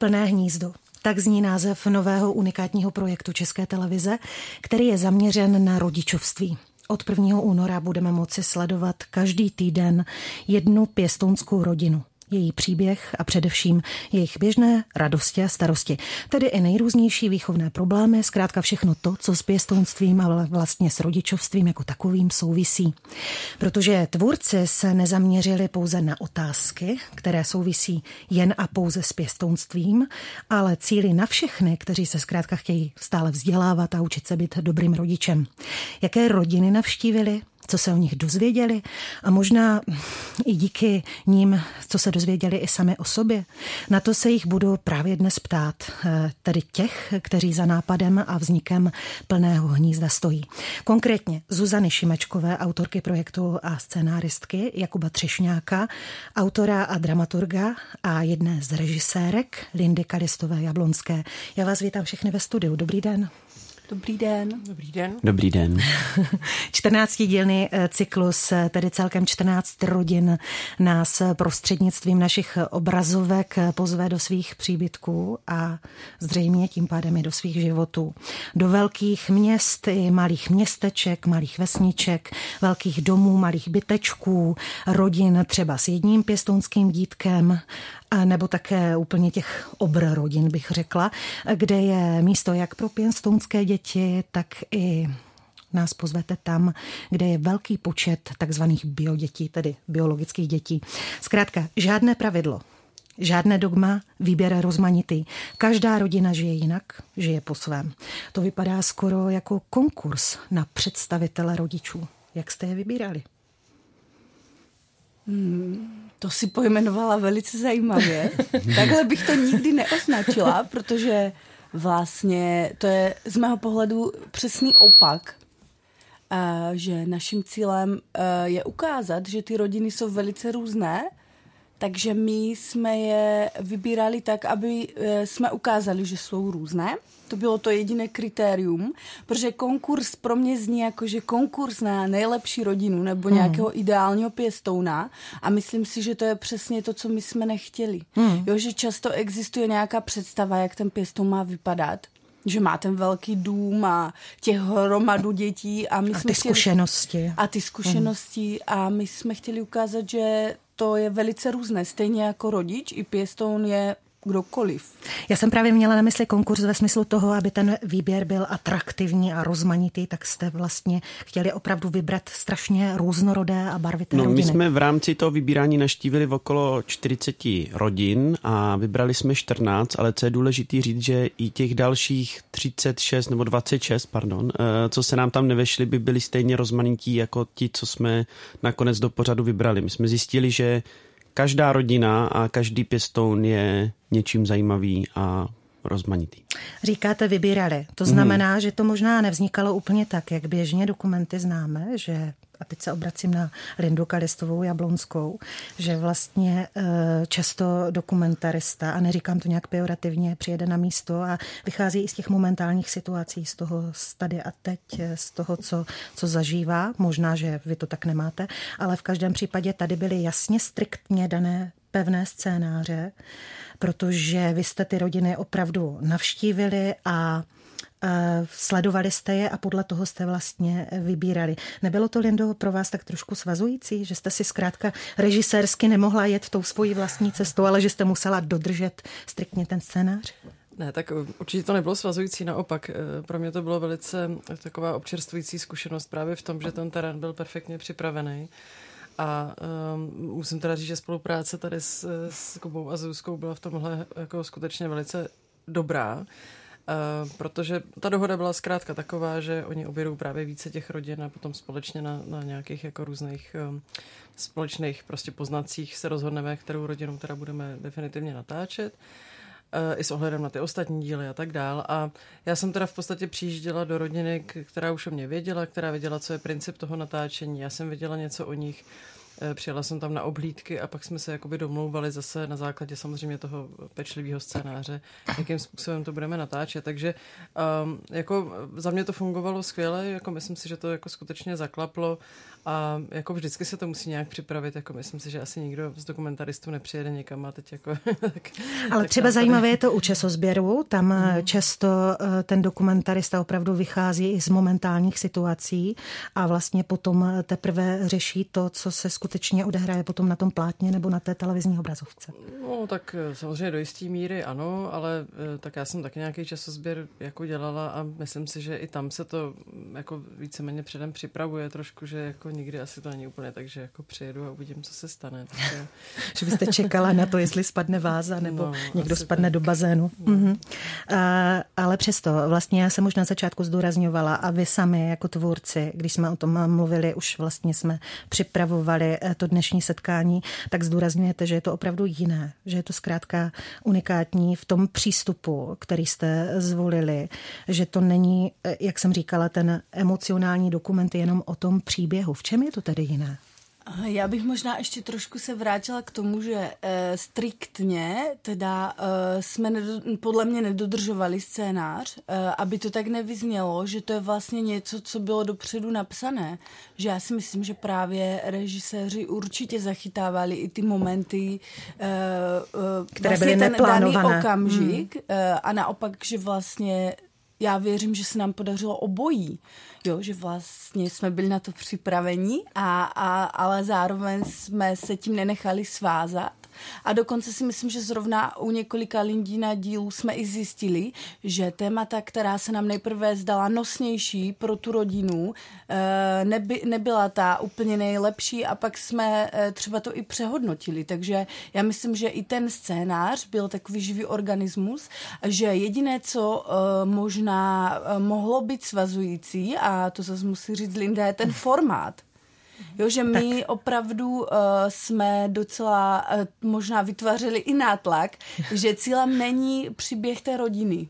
Plné hnízdo. Tak zní název nového unikátního projektu České televize, který je zaměřen na rodičovství. Od 1. února budeme moci sledovat každý týden jednu pěstounskou rodinu její příběh a především jejich běžné radosti a starosti. Tedy i nejrůznější výchovné problémy, zkrátka všechno to, co s pěstounstvím, ale vlastně s rodičovstvím jako takovým souvisí. Protože tvůrci se nezaměřili pouze na otázky, které souvisí jen a pouze s pěstounstvím, ale cíli na všechny, kteří se zkrátka chtějí stále vzdělávat a učit se být dobrým rodičem. Jaké rodiny navštívili, co se o nich dozvěděli a možná i díky ním, co se dozvěděli i sami o sobě. Na to se jich budu právě dnes ptát, eh, tedy těch, kteří za nápadem a vznikem plného hnízda stojí. Konkrétně Zuzany Šimečkové, autorky projektu a scénáristky, Jakuba Třešňáka, autora a dramaturga a jedné z režisérek Lindy Kalistové Jablonské. Já vás vítám všechny ve studiu. Dobrý den. Dobrý den. Dobrý den. Dobrý den. 14 dílný eh, cyklus, eh, tedy celkem 14 rodin nás prostřednictvím našich obrazovek pozve do svých příbytků a zřejmě tím pádem i do svých životů. Do velkých měst i malých městeček, malých vesniček, velkých domů, malých bytečků, rodin třeba s jedním pěstounským dítkem nebo také úplně těch obr rodin, bych řekla, kde je místo jak pro pěstounské děti, tak i nás pozvete tam, kde je velký počet takzvaných biodětí, tedy biologických dětí. Zkrátka, žádné pravidlo, Žádné dogma, výběr rozmanitý. Každá rodina žije jinak, žije po svém. To vypadá skoro jako konkurs na představitele rodičů. Jak jste je vybírali? Hmm, to si pojmenovala velice zajímavě. Takhle bych to nikdy neoznačila, protože vlastně to je z mého pohledu přesný opak, že naším cílem je ukázat, že ty rodiny jsou velice různé takže my jsme je vybírali tak, aby eh, jsme ukázali, že jsou různé. To bylo to jediné kritérium, protože konkurs pro mě zní jako, že konkurs na nejlepší rodinu nebo hmm. nějakého ideálního pěstouna a myslím si, že to je přesně to, co my jsme nechtěli. Hmm. Jo, že často existuje nějaká představa, jak ten pěstoun má vypadat že má ten velký dům a těch hromadu dětí. A, my a jsme ty chtěli, zkušenosti. A ty zkušenosti. Hmm. A my jsme chtěli ukázat, že to je velice různé. Stejně jako rodič, i pěstoun je kdokoliv. Já jsem právě měla na mysli konkurs ve smyslu toho, aby ten výběr byl atraktivní a rozmanitý, tak jste vlastně chtěli opravdu vybrat strašně různorodé a barvité no, rodiny. My jsme v rámci toho vybírání naštívili v okolo 40 rodin a vybrali jsme 14, ale co je důležité říct, že i těch dalších 36 nebo 26, pardon, eh, co se nám tam nevešli, by byli stejně rozmanití jako ti, co jsme nakonec do pořadu vybrali. My jsme zjistili, že každá rodina a každý pěstoun je něčím zajímavý a rozmanitý. Říkáte vybírali. To znamená, mm. že to možná nevznikalo úplně tak, jak běžně dokumenty známe, že a teď se obracím na Lindu Kalistovou Jablonskou, že vlastně eh, často dokumentarista, a neříkám to nějak pejorativně, přijede na místo a vychází i z těch momentálních situací, z toho tady a teď, eh, z toho, co, co zažívá. Možná, že vy to tak nemáte, ale v každém případě tady byly jasně striktně dané pevné scénáře, protože vy jste ty rodiny opravdu navštívili a sledovali jste je a podle toho jste vlastně vybírali. Nebylo to, Lindo, pro vás tak trošku svazující, že jste si zkrátka režisérsky nemohla jet tou svojí vlastní cestou, ale že jste musela dodržet striktně ten scénář? Ne, tak určitě to nebylo svazující, naopak. Eh, pro mě to bylo velice taková občerstvující zkušenost právě v tom, že ten terén byl perfektně připravený. A um, musím teda říct, že spolupráce tady s, s Kubou a Zuzkou byla v tomhle jako skutečně velice dobrá. Protože ta dohoda byla zkrátka taková, že oni objedou právě více těch rodin a potom společně na, na nějakých jako různých um, společných prostě poznacích se rozhodneme, kterou rodinu teda budeme definitivně natáčet uh, i s ohledem na ty ostatní díly a tak dál. A já jsem teda v podstatě přijížděla do rodiny, která už o mě věděla, která věděla, co je princip toho natáčení. Já jsem věděla něco o nich Eh, přijela jsem tam na oblídky a pak jsme se jakoby domlouvali zase na základě samozřejmě toho pečlivého scénáře, jakým způsobem to budeme natáčet. Takže um, jako za mě to fungovalo skvěle, jako myslím si, že to jako skutečně zaklaplo a jako vždycky se to musí nějak připravit, jako myslím si, že asi nikdo z dokumentaristů nepřijede někam a teď jako... tak, Ale tak třeba zajímavé je to u časozběru, tam mm. často eh, ten dokumentarista opravdu vychází i z momentálních situací a vlastně potom teprve řeší to, co se skutečně odehraje potom na tom plátně nebo na té televizní obrazovce. No tak eh, samozřejmě do jisté míry ano, ale tak já jsem taky nějaký časozběr jako dělala a myslím si, že i tam se to mm, jako víceméně předem připravuje trošku, že jako nikdy asi to není úplně tak, že jako přijedu a uvidím, co se stane. Takže... že byste čekala na to, jestli spadne váza nebo no, někdo spadne tak. do bazénu. No. Mm-hmm. A, ale přesto, vlastně já jsem už na začátku zdůrazňovala a vy sami jako tvůrci, když jsme o tom mluvili, už vlastně jsme připravovali eh, to dnešní setkání, tak zdůrazňujete, že je to opravdu jiné, že je to zkrátka unikátní v tom přístupu, který jste zvolili, že to není, eh, jak jsem říkala, ten emocionální dokument jenom o tom příběhu, v čem je to tedy jiné? Já bych možná ještě trošku se vrátila k tomu, že e, striktně teda e, jsme nedo, podle mě nedodržovali scénář, e, aby to tak nevyznělo, že to je vlastně něco, co bylo dopředu napsané. Že já si myslím, že právě režiséři určitě zachytávali i ty momenty, e, e, které vlastně byly ten daný okamžik hmm. e, a naopak, že vlastně já věřím, že se nám podařilo obojí jo, že vlastně jsme byli na to připraveni, a, a, ale zároveň jsme se tím nenechali svázat a dokonce si myslím, že zrovna u několika lidí na dílu jsme i zjistili, že témata, která se nám nejprve zdala nosnější pro tu rodinu, eh, neby, nebyla ta úplně nejlepší a pak jsme eh, třeba to i přehodnotili. Takže já myslím, že i ten scénář byl takový živý organismus, že jediné, co eh, možná mohlo být svazující, a to zase musí říct Linda, je ten formát. Jo, že my tak. opravdu uh, jsme docela uh, možná vytvářeli i nátlak, že cílem není příběh té rodiny.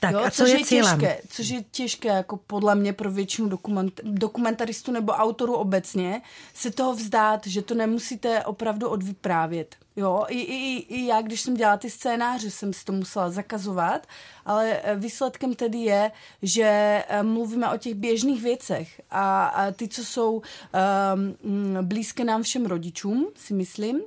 Tak jo, a co je, je cílem? Těžké, což je těžké jako podle mě pro většinu dokument, dokumentaristů nebo autorů obecně se toho vzdát, že to nemusíte opravdu odvyprávět. Jo, i, i, i já, když jsem dělala ty scénáře, jsem si to musela zakazovat, ale eh, výsledkem tedy je, že eh, mluvíme o těch běžných věcech a, a ty, co jsou um, blízké nám všem rodičům, si myslím.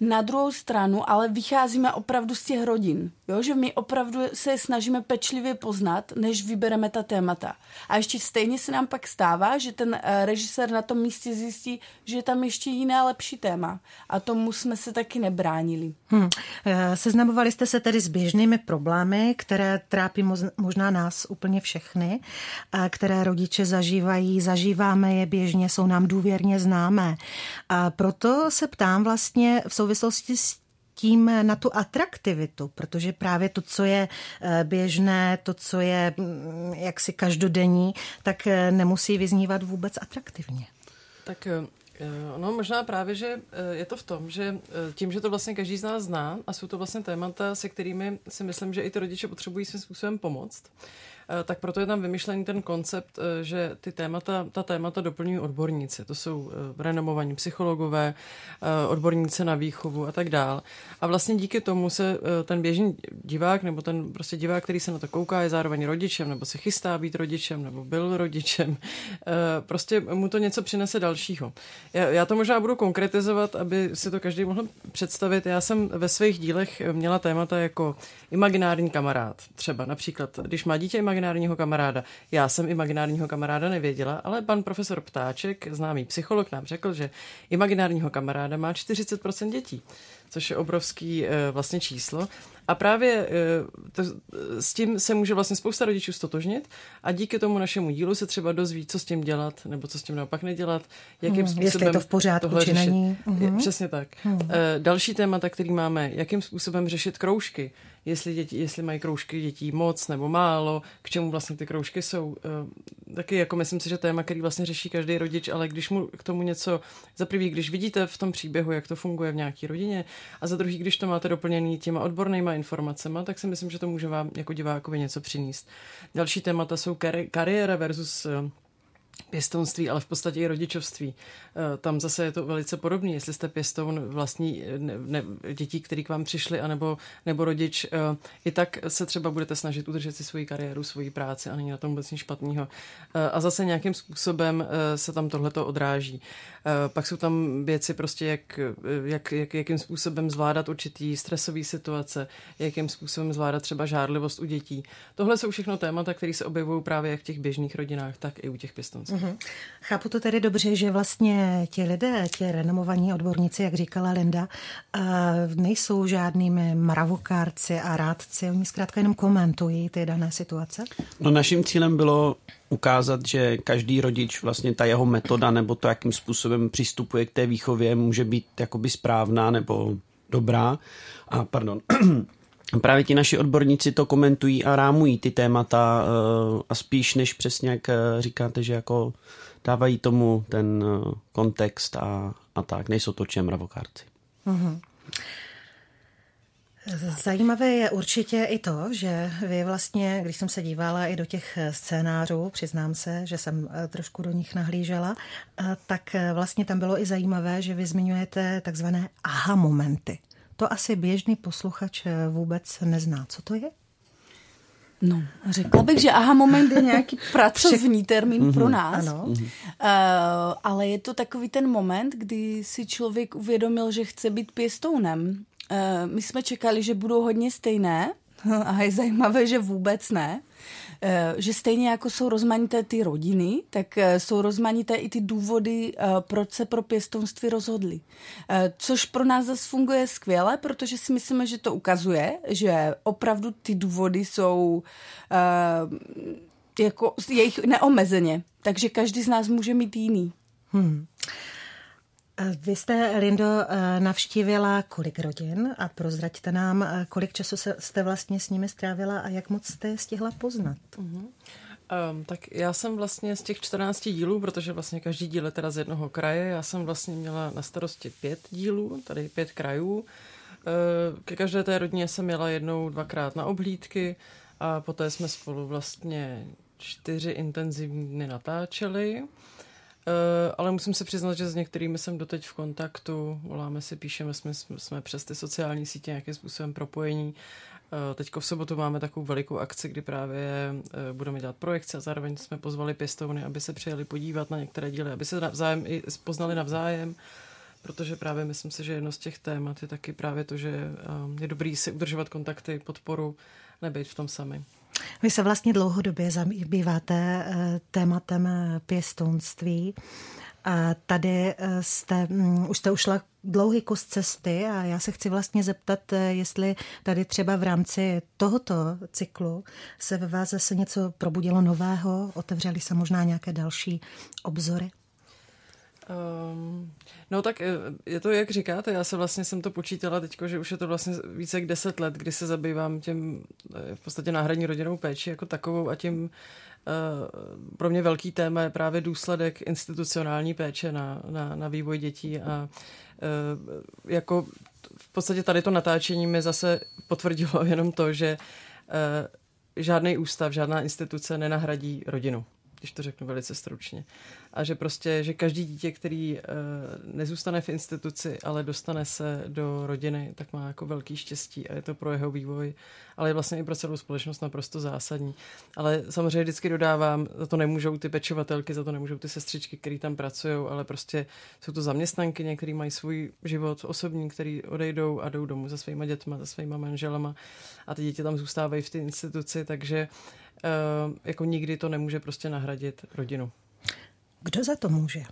Na druhou stranu, ale vycházíme opravdu z těch rodin, jo, že my opravdu se snažíme pečlivě poznat, než vybereme ta témata. A ještě stejně se nám pak stává, že ten uh, režisér na tom místě zjistí, že je tam ještě jiné lepší téma. A tomu jsme se taky nebránili. Hmm. Seznamovali jste se tedy s běžnými problémy, které trápí možná nás úplně všechny, které rodiče zažívají, zažíváme je běžně, jsou nám důvěrně známé. A proto se ptám vlastně v souvislosti s tím na tu atraktivitu, protože právě to, co je běžné, to, co je mm, jaksi každodenní, tak nemusí vyznívat vůbec atraktivně. Tak No možná právě, že je to v tom, že tím, že to vlastně každý z nás zná a jsou to vlastně témata, se kterými si myslím, že i ty rodiče potřebují svým způsobem pomoct, Eh, tak proto je tam vymyšlený ten koncept, eh, že ty témata, ta témata doplňují odborníci. To jsou eh, renomovaní psychologové, odborníci na výchovu a tak dál. A vlastně díky tomu se ten běžný divák nebo ten prostě divák, který se na to kouká, je zároveň rodičem nebo se chystá být rodičem nebo byl rodičem. Prostě mu to něco přinese dalšího. Já, já to možná budu konkretizovat, aby si to každý mohl představit. Já jsem ve svých dílech měla témata jako imaginární kamarád. Třeba například, když má dítě imaginární imaginárního kamaráda. Já jsem imaginárního kamaráda nevěděla, ale pan profesor Ptáček, známý psycholog, nám řekl, že imaginárního kamaráda má 40% dětí, což je obrovský eh, vlastně číslo. A právě eh, to, s tím se může vlastně spousta rodičů stotožnit a díky tomu našemu dílu se třeba dozví, co s tím dělat, nebo co s tím naopak nedělat, jakým hmm, způsobem Jestli je to v pořádku, či není. Hmm. Přesně tak. Hmm. Další témata, který máme, jakým způsobem řešit kroužky, jestli, děti, jestli mají kroužky dětí moc nebo málo, k čemu vlastně ty kroužky jsou. Eh, taky jako myslím si, že téma, který vlastně řeší každý rodič, ale když mu k tomu něco, za prvý, když vidíte v tom příběhu, jak to funguje v nějaké rodině, a za druhý, když to máte doplněný těma odbornýma informacemi, tak si myslím, že to může vám jako divákovi něco přinést. Další témata jsou kari- kariéra versus eh, pěstounství, ale v podstatě i rodičovství. Eh, tam zase je to velice podobné. Jestli jste pěstoun vlastní ne, ne, dětí, který k vám přišli, anebo, nebo rodič, eh, i tak se třeba budete snažit udržet si svoji kariéru, svoji práci a není na tom vůbec nic špatného. Eh, a zase nějakým způsobem se tam tohleto odráží. Pak jsou tam věci prostě, jak, jak, jak, jakým způsobem zvládat určitý stresový situace, jakým způsobem zvládat třeba žárlivost u dětí. Tohle jsou všechno témata, které se objevují právě jak v těch běžných rodinách, tak i u těch pěstounských. Mm-hmm. Chápu to tedy dobře, že vlastně ti lidé, ti renomovaní odborníci, jak říkala Linda, nejsou žádnými mravokárci a rádci, oni zkrátka jenom komentují ty dané situace? No naším cílem bylo ukázat, že každý rodič, vlastně ta jeho metoda nebo to, jakým způsobem přistupuje k té výchově, může být jakoby správná nebo dobrá. A pardon, Právě ti naši odborníci to komentují a rámují ty témata eh, a spíš než přesně jak eh, říkáte, že jako dávají tomu ten eh, kontext a, a tak. Nejsou to čem mravokárci. Mm-hmm. Zajímavé je určitě i to, že vy vlastně, když jsem se dívala i do těch scénářů, přiznám se, že jsem trošku do nich nahlížela, tak vlastně tam bylo i zajímavé, že vy zmiňujete takzvané aha momenty. To asi běžný posluchač eh, vůbec nezná. Co to je? No, řekla bych, že aha moment je nějaký pracovní termín pro mhm. nás. Ano. Uh, ale je to takový ten moment, kdy si člověk uvědomil, že chce být pěstounem. Uh, my jsme čekali, že budou hodně stejné a je zajímavé, že vůbec ne. Eh, že stejně jako jsou rozmanité ty rodiny, tak eh, jsou rozmanité i ty důvody, eh, proč se pro pěstounství rozhodli. Což pro nás zase funguje skvěle, protože si myslíme, že to ukazuje, že opravdu ty důvody jsou jako jejich neomezeně. Takže každý z nás může mít jiný. Hmm. Vy jste, Lindo, eh, navštívila kolik rodin a prozraďte nám, eh, kolik času jste vlastně s nimi strávila a jak moc jste je stihla poznat. Uh-huh. Um, tak já jsem vlastně z těch 14 dílů, protože vlastně každý díl je teda z jednoho kraje, já jsem vlastně měla na starosti pět dílů, tady pět krajů. Ke každé té rodině jsem měla jednou, dvakrát na obhlídky a poté jsme spolu vlastně čtyři intenzivní dny natáčeli. Uh, ale musím se přiznat, že s některými jsem doteď v kontaktu, voláme si, píšeme, jsme, jsme přes ty sociální sítě nějakým způsobem propojení. Uh, teďko v sobotu máme takovou velikou akci, kdy právě uh, budeme dělat projekce a zároveň jsme pozvali pěstovny, aby se přijeli podívat na některé díly, aby se navzájem i poznali navzájem, protože právě myslím si, že jedno z těch témat je taky právě to, že je dobrý si udržovat kontakty, podporu, nebejt v tom sami. Vy se vlastně dlouhodobě zabýváte eh, tématem eh, pěstounství. A tady eh, jste, mm, už jste ušla dlouhý kus cesty a já se chci vlastně zeptat, jestli tady třeba v rámci tohoto cyklu se ve vás zase něco probudilo nového, otevřely se možná nějaké další obzory? Um, no tak eh, je to, jak říkáte, já se vlastně jsem to počítala teď, že už je to vlastně více jak deset let, kdy se zabývám těm eh, v podstatě náhradní rodinnou péči jako takovou a tím uh, pro mě velký téma je právě důsledek institucionální péče na, na, na vývoj dětí a uh, jako v podstatě tady to natáčení mi zase potvrdilo jenom to, že uh, žádný ústav, žádná instituce nenahradí rodinu když to řeknu velice stručně. A že prostě, že každý dítě, který uh, nezůstane v instituci, ale dostane se do rodiny, tak má jako velký štěstí a je to pro jeho vývoj, ale je vlastně i pro celou společnost naprosto zásadní. Ale samozřejmě vždycky dodávám, za to nemůžou ty pečovatelky, za to nemůžou ty sestřičky, které tam pracují, ale prostě jsou to zaměstnanky, některý mají svůj život osobní, který odejdou a jdou domů se svýma dětma, se svýma manželama a ty děti tam zůstávají v té instituci, takže Eh, jako nikdy to nemůže prostě nahradit rodinu. Kdo za to může?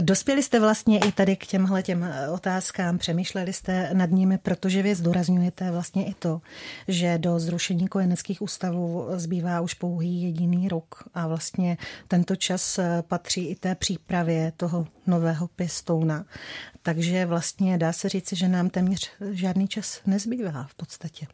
Dospěli jste vlastně i tady k těmhle těm eh, otázkám, přemýšleli jste nad nimi, protože vy zdůrazňujete vlastně i to, že do zrušení kojeneckých ústavů zbývá už pouhý jediný rok a vlastně tento čas eh, patří i té přípravě toho nového pěstouna. Takže vlastně dá se říci, že nám téměř žádný čas nezbývá v podstatě.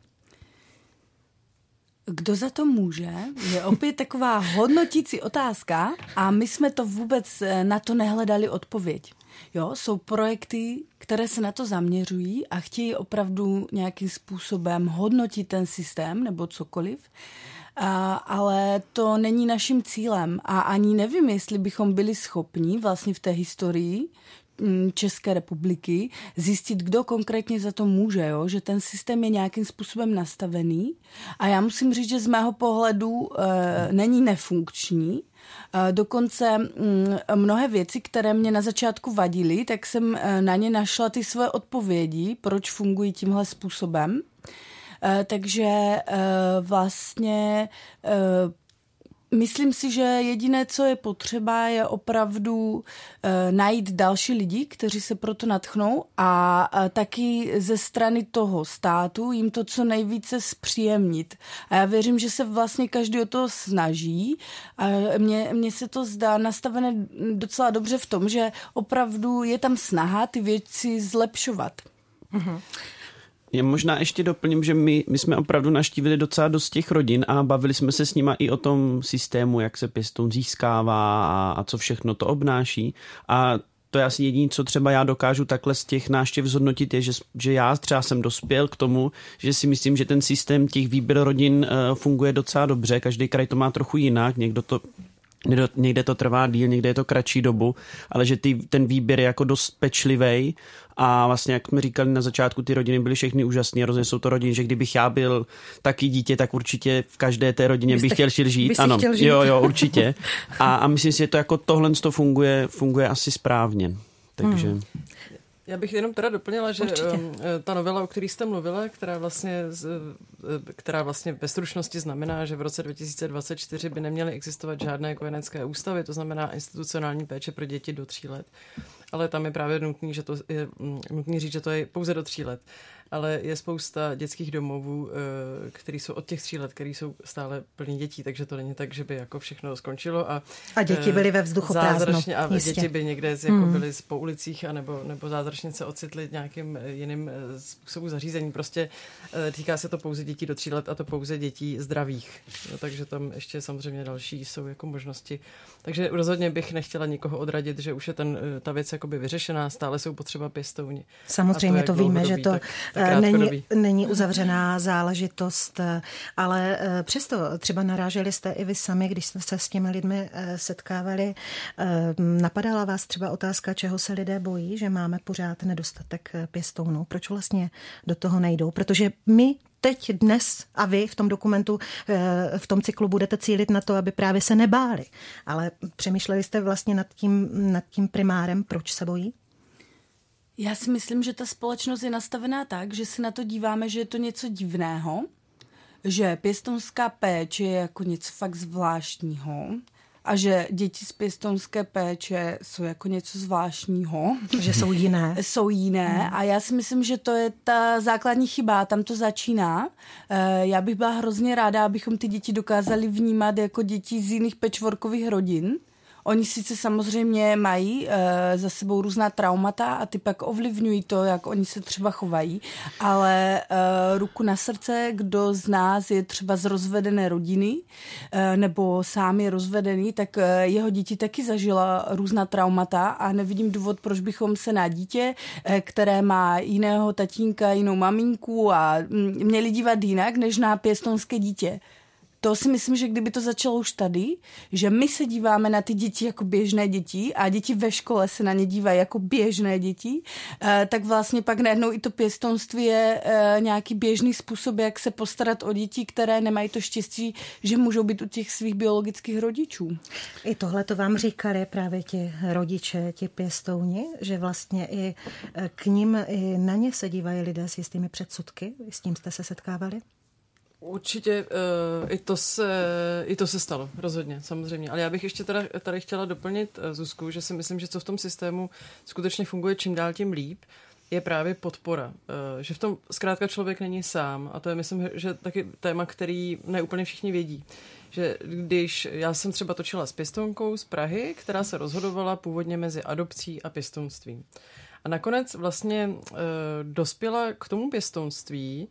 Kdo za to může, je opět taková hodnotící otázka a my jsme to vůbec eh, na to nehledali odpověď. Jo, jsou projekty, které se na to zaměřují a chtějí opravdu nějakým způsobem hodnotit ten systém nebo cokoliv. A, ale to není naším cílem a ani nevím, jestli bychom byli schopni vlastně v té historii České republiky zjistit, kdo konkrétně za to může, jo? že ten systém je nějakým způsobem nastavený a já musím říct, že z mého pohledu e, není nefunkční, Dokonce mm, mnohé věci, které mě na začátku vadily, tak jsem e, na ně našla ty své odpovědi, proč fungují tímhle způsobem. E, takže e, vlastně Myslím si, že jediné, co je potřeba, je opravdu e, najít další lidi, kteří se proto natchnou a, a taky ze strany toho státu jim to co nejvíce zpříjemnit. A já věřím, že se vlastně každý o to snaží a mně, mně se to zdá nastavené docela dobře v tom, že opravdu je tam snaha ty věci zlepšovat. Mm-hmm. Já možná ještě doplním, že my, my jsme opravdu naštívili docela dost těch rodin a bavili jsme se s nima i o tom systému, jak se pěstoun získává a, a co všechno to obnáší. A to je asi jediné, co třeba já dokážu takhle z těch náštěv zhodnotit, je, že, že já třeba jsem dospěl k tomu, že si myslím, že ten systém těch výběr rodin uh, funguje docela dobře. Každý kraj to má trochu jinak, někdo to Někde, to trvá díl, někde je to kratší dobu, ale že ty, ten výběr je jako dost pečlivý a vlastně, jak jsme říkali na začátku, ty rodiny byly všechny úžasné, rozhodně jsou to rodiny, že kdybych já byl taky dítě, tak určitě v každé té rodině Byste, bych chtěl žít. Ano, chtěl žít. jo, jo, určitě. A, a myslím si, že to jako tohle to funguje, funguje asi správně. Takže... Hmm. Já bych jenom teda doplnila, že Určitě. Um, ta novela, o které jste mluvila, která vlastně, eh, která vlastně ve stručnosti znamená, že v roce 2024 by neměly existovat žádné kojenecké ústavy, to znamená institucionální péče pro děti do tří let. Ale tam je právě nutný, že to je, mm, nutný říct, že to je pouze do tří let ale je spousta dětských domovů, eh, které jsou od těch tří let, které jsou stále plní dětí, takže to není tak, že by jako všechno skončilo. A, a děti byly ve vzduchu zázračně, A jistě. děti by někde jako hmm. byly po ulicích a nebo, nebo zázračně se ocitly nějakým eh, jiným eh, způsobu zařízení. Prostě týká se to pouze dětí do tří let a to pouze dětí zdravých. No, takže tam ještě samozřejmě další jsou jako možnosti. Takže rozhodně bych nechtěla nikoho odradit, že už je ten, ta věc jakoby vyřešená, stále jsou potřeba pěstouni. Samozřejmě to, to víme, že to tak, není, není uzavřená záležitost, ale eh, přesto třeba naráželi jste i vy sami, když jste se s těmi lidmi eh, setkávali. Eh, napadala vás třeba otázka, čeho se lidé bojí, že máme pořád nedostatek pěstounů? Proč vlastně do toho nejdou? Protože my teď, dnes a vy v tom dokumentu, v tom cyklu budete cílit na to, aby právě se nebáli. Ale přemýšleli jste vlastně nad tím, nad tím primárem, proč se bojí? Já si myslím, že ta společnost je nastavená tak, že se na to díváme, že je to něco divného, že pěstonská péče je jako něco fakt zvláštního a že děti z pěstonské péče jsou jako něco zvláštního. Že jsou jiné. jsou jiné hmm. a já si myslím, že to je ta základní chyba, tam to začíná. Eh, já bych byla hrozně ráda, abychom ty děti dokázali vnímat jako děti z jiných pečvorkových rodin, Oni sice samozřejmě mají uh, za sebou různá traumata a ty pak ovlivňují to, jak oni se třeba chovají, ale uh, ruku na srdce, kdo z nás je třeba z rozvedené rodiny uh, nebo sám je rozvedený, tak uh, jeho děti taky zažila různá traumata a nevidím důvod, proč bychom se na dítě, uh, které má jiného tatínka, jinou maminku a mm, měli dívat jinak, než na pěstonské dítě to si myslím, že kdyby to začalo už tady, že my se díváme na ty děti jako běžné děti a děti ve škole se na ně dívají jako běžné děti, eh, tak vlastně pak najednou i to pěstonství je eh, nějaký běžný způsob, jak se postarat o děti, které nemají to štěstí, že můžou být u těch svých biologických rodičů. I tohle to vám říkali právě ti rodiče, ti pěstouni, že vlastně i eh, k ním, i na ně se dívají lidé s jistými předsudky. S tím jste se setkávali? Určitě uh, i, to se, i to se stalo, rozhodně, samozřejmě. Ale já bych ještě teda, tady chtěla doplnit uh, Zuzku, že si myslím, že co v tom systému skutečně funguje čím dál tím líp, je právě podpora. Uh, že v tom zkrátka člověk není sám a to je, myslím, že taky téma, který neúplně všichni vědí. Že když já jsem třeba točila s pěstounkou z Prahy, která se rozhodovala původně mezi adopcí a pěstounstvím. A nakonec vlastně uh, dospěla k tomu pěstounství,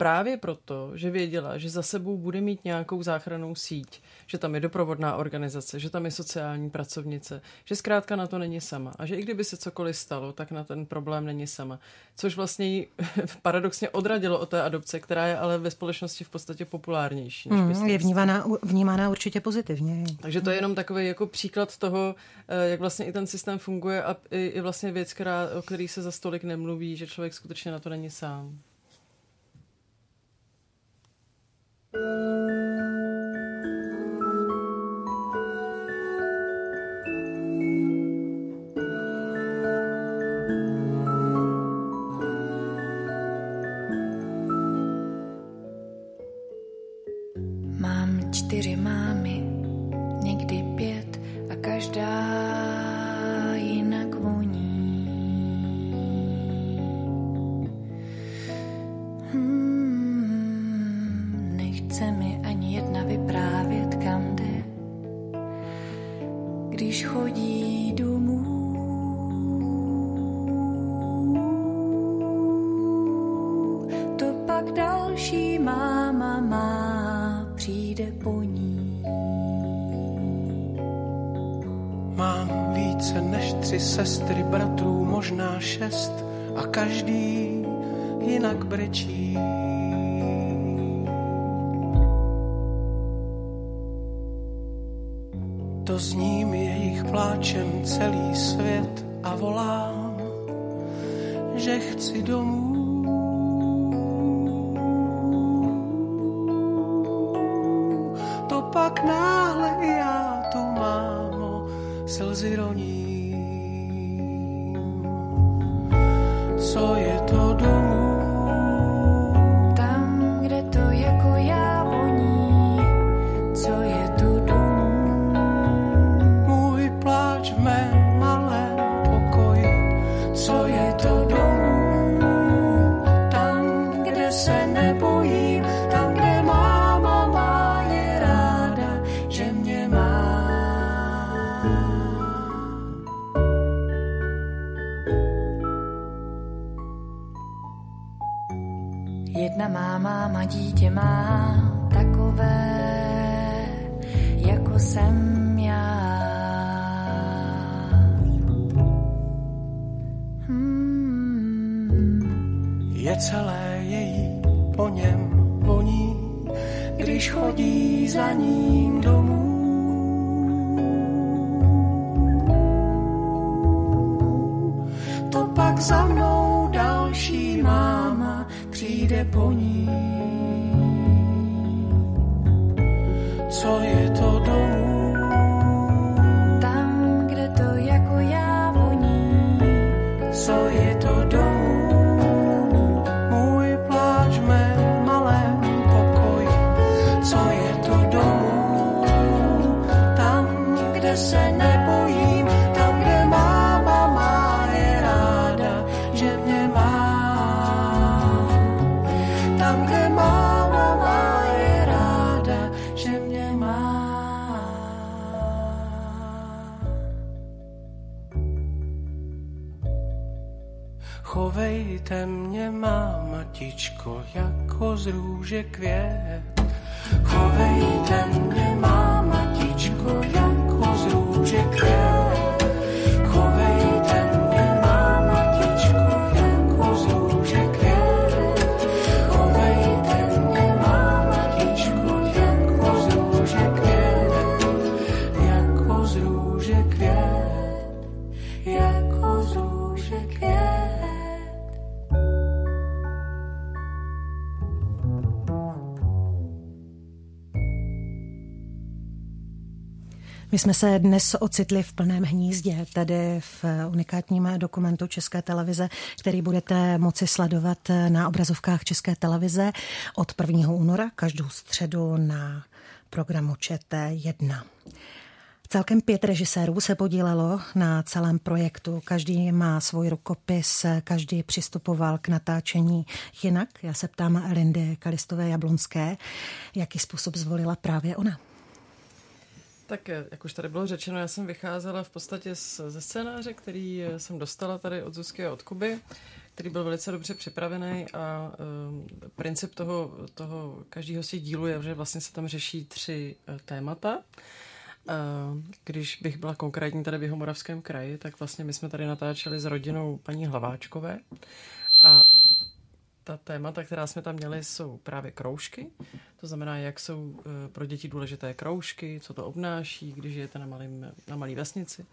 právě proto, že věděla, že za sebou bude mít nějakou záchranou síť, že tam je doprovodná organizace, že tam je sociální pracovnice, že zkrátka na to není sama a že i kdyby se cokoliv stalo, tak na ten problém není sama. Což vlastně ji paradoxně odradilo od té adopce, která je ale ve společnosti v podstatě populárnější. Než mm, je vnímána, vnímána určitě pozitivně. Takže to je jenom takový jako příklad toho, eh, jak vlastně i ten systém funguje a i, i vlastně věc, která, o který se za stolik nemluví, že člověk skutečně na to není sám. Mám čtyři mámy, někdy pět a každá jinak voní. Hmm, chodí domů. To pak další máma má, přijde po ní. Mám více než tři sestry, bratrů možná šest a každý jinak brečí. Pláčem celý po ní. que quer jsme se dnes ocitli v plném hnízdě, tedy v unikátním dokumentu České televize, který budete moci sledovat na obrazovkách České televize od 1. února každou středu na programu ČT1. Celkem pět režisérů se podílelo na celém projektu. Každý má svůj rukopis, každý přistupoval k natáčení jinak. Já se ptám Lindy Kalistové Jablonské, jaký způsob zvolila právě ona. Tak jak už tady bylo řečeno, já jsem vycházela v podstatě z, ze scénáře, který jsem dostala tady od Zuzky a od Kuby, který byl velice dobře připravený a um, princip toho, toho každého těch dílů je, že vlastně se tam řeší tři uh, témata. Uh, když bych byla konkrétní tady v Jihomoravském kraji, tak vlastně my jsme tady natáčeli s rodinou paní Hlaváčkové a ta témata, která jsme tam měli, jsou právě kroužky. To znamená, jak jsou eh, pro děti důležité kroužky, co to obnáší, když žijete na, malým, na malý vesnici.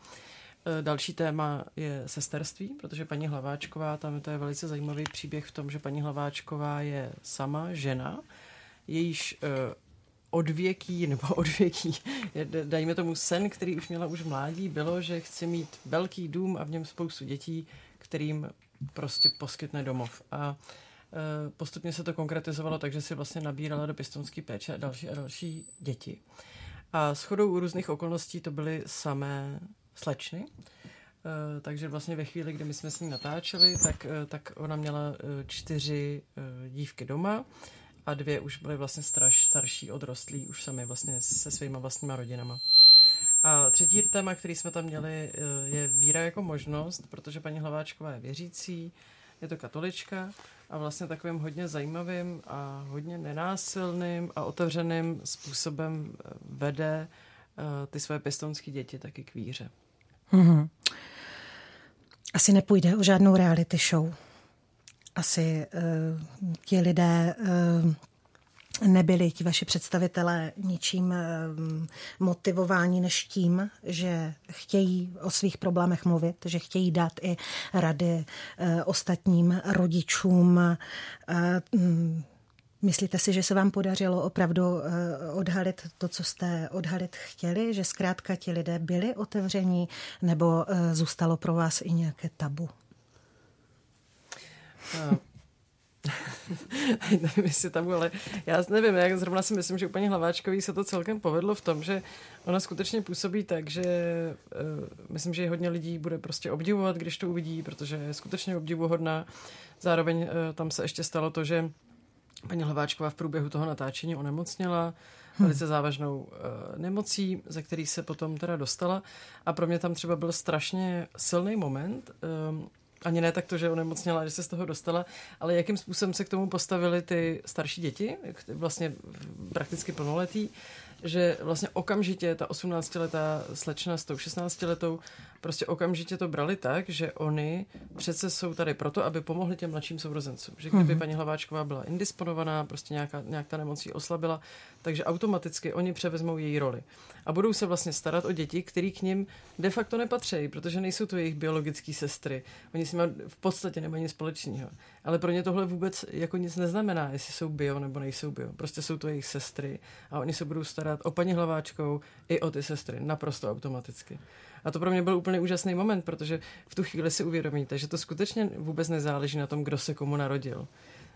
Eh, Další téma je sesterství, protože paní Hlaváčková, tam to je velice zajímavý příběh v tom, že paní Hlaváčková je sama žena, jejíž eh, odvěký, nebo odvěký, dajme tomu sen, který už měla už mládí, bylo, že chce mít velký dům a v něm spoustu dětí, kterým prostě poskytne domov. A postupně se to konkretizovalo tak, že si vlastně nabírala do pěstounské péče další a další děti. A s chodou různých okolností to byly samé slečny, Eh, takže vlastně ve chvíli, kdy my jsme s ní natáčeli, tak, eh, tak ona měla eh, čtyři eh, dívky doma a dvě už byly vlastně straš, starší, odrostlí, už sami vlastně se svýma vlastníma rodinama. A třetí téma, který jsme tam měli, eh, je víra jako možnost, protože paní Hlaváčková je věřící, je to katolička a vlastně takovým hodně zajímavým a hodně nenásilným a otevřeným způsobem eh, vede eh, ty své pěstounské děti taky k víře. Mhm. Asi nepůjde o žádnou reality show. Asi uh, ti lidé uh, nebyli, ti vaši představitelé, ničím uh, motivováni než tím, že chtějí o svých problémech mluvit, že chtějí dát i rady uh, ostatním rodičům. Uh, mm, Myslíte si, že se vám podařilo opravdu eh, odhalit to, co jste odhalit chtěli, že zkrátka ti lidé byli otevření, nebo eh, zůstalo pro vás i nějaké tabu? Nevím, jestli tam, ale já nevím, jak zrovna si myslím, že u paní Hlaváčkový se to celkem povedlo v tom, že ona skutečně působí tak, že uh, myslím, že hodně lidí bude prostě obdivovat, když to uvidí, protože je skutečně obdivuhodná. Zároveň uh, tam se ještě stalo to, že paní Hlaváčková v průběhu toho natáčení onemocněla velice závažnou uh, nemocí, ze který se potom teda dostala. A pro mě tam třeba byl strašně silný moment, um, ani ne tak to, že onemocněla, že se z toho dostala, ale jakým způsobem se k tomu postavili ty starší děti, vlastně prakticky plnoletý, že vlastně okamžitě ta 18-letá slečna s tou 16-letou prostě okamžitě to brali tak, že oni přece jsou tady proto, aby pomohli těm mladším sourozencům. Že kdyby paní Hlaváčková byla indisponovaná, prostě nějaká, nějak ta nemocí oslabila, takže automaticky oni převezmou její roli. A budou se vlastně starat o děti, který k ním de facto nepatří, protože nejsou to jejich biologické sestry. Oni s nimi v podstatě nemají nic společného. Ale pro ně tohle vůbec jako nic neznamená, jestli jsou bio nebo nejsou bio. Prostě jsou to jejich sestry a oni se budou starat o paní Hlaváčkou i o ty sestry, naprosto automaticky. A to pro mě byl úplně úžasný moment, protože v tu chvíli si uvědomíte, že to skutečně vůbec nezáleží na tom, kdo se komu narodil.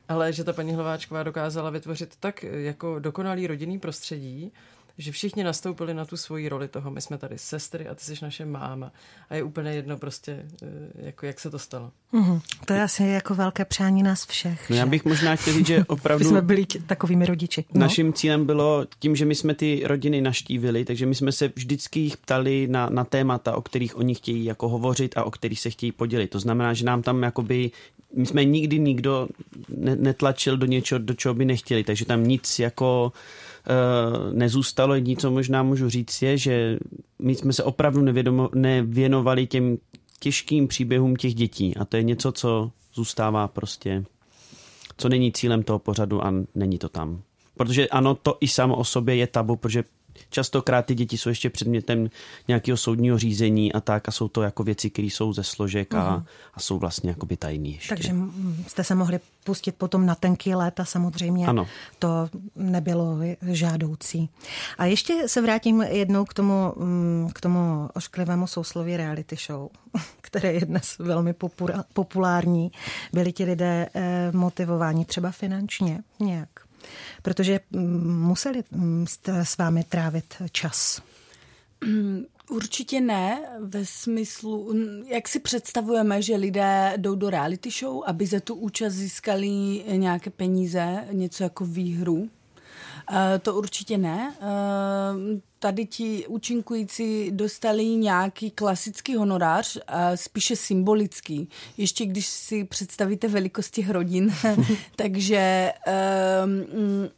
Ale že ta paní Hlaváčková dokázala vytvořit tak jako dokonalý rodinný prostředí, že všichni nastoupili na tu svoji roli toho, my jsme tady sestry a ty jsi naše máma. A je úplně jedno prostě, eh, jako jak se to stalo. Mhm. To je asi jako velké přání nás všech. No já že? bych možná chtěl říct, že opravdu jsme byli tě- takovými rodiči. No. naším cílem bylo tím, že my jsme ty rodiny naštívili, takže my jsme se vždycky jich ptali na, na témata, o kterých oni chtějí jako hovořit a o kterých se chtějí podělit. To znamená, že nám tam jakoby, my jsme nikdy nikdo ne, netlačil do něčeho, do čeho by nechtěli, takže tam nic jako uh, nezůstalo. Jediné, co možná můžu říct, je, že my jsme se opravdu nevědomo, nevěnovali těm těžkým příběhům těch dětí a to je něco, co zůstává prostě, co není cílem toho pořadu a není to tam. Protože ano, to i samo o sobě je tabu, protože častokrát ty děti jsou ještě předmětem nějakého soudního řízení a tak a jsou to jako věci, které jsou ze složek a, a jsou vlastně jakoby tajný ještě. Takže jste se mohli pustit potom na tenký let a samozřejmě Ano. to nebylo žádoucí. A ještě se vrátím jednou k tomu, mm, k tomu ošklivému sousloví reality show, které je dnes velmi populární. Byli ti lidé eh, motivováni třeba finančně nějak, protože mm, museli mm, s- vámi trávit čas. Určitě ne, ve smyslu, jak si představujeme, že lidé jdou do reality show, aby za tu účast získali nějaké peníze, něco jako výhru. Eh, To určitě ne. Eh, Tady ti účinkující dostali nějaký klasický honorář, eh, spíše symbolický. Ještě když si představíte velikost těch rodin, takže um,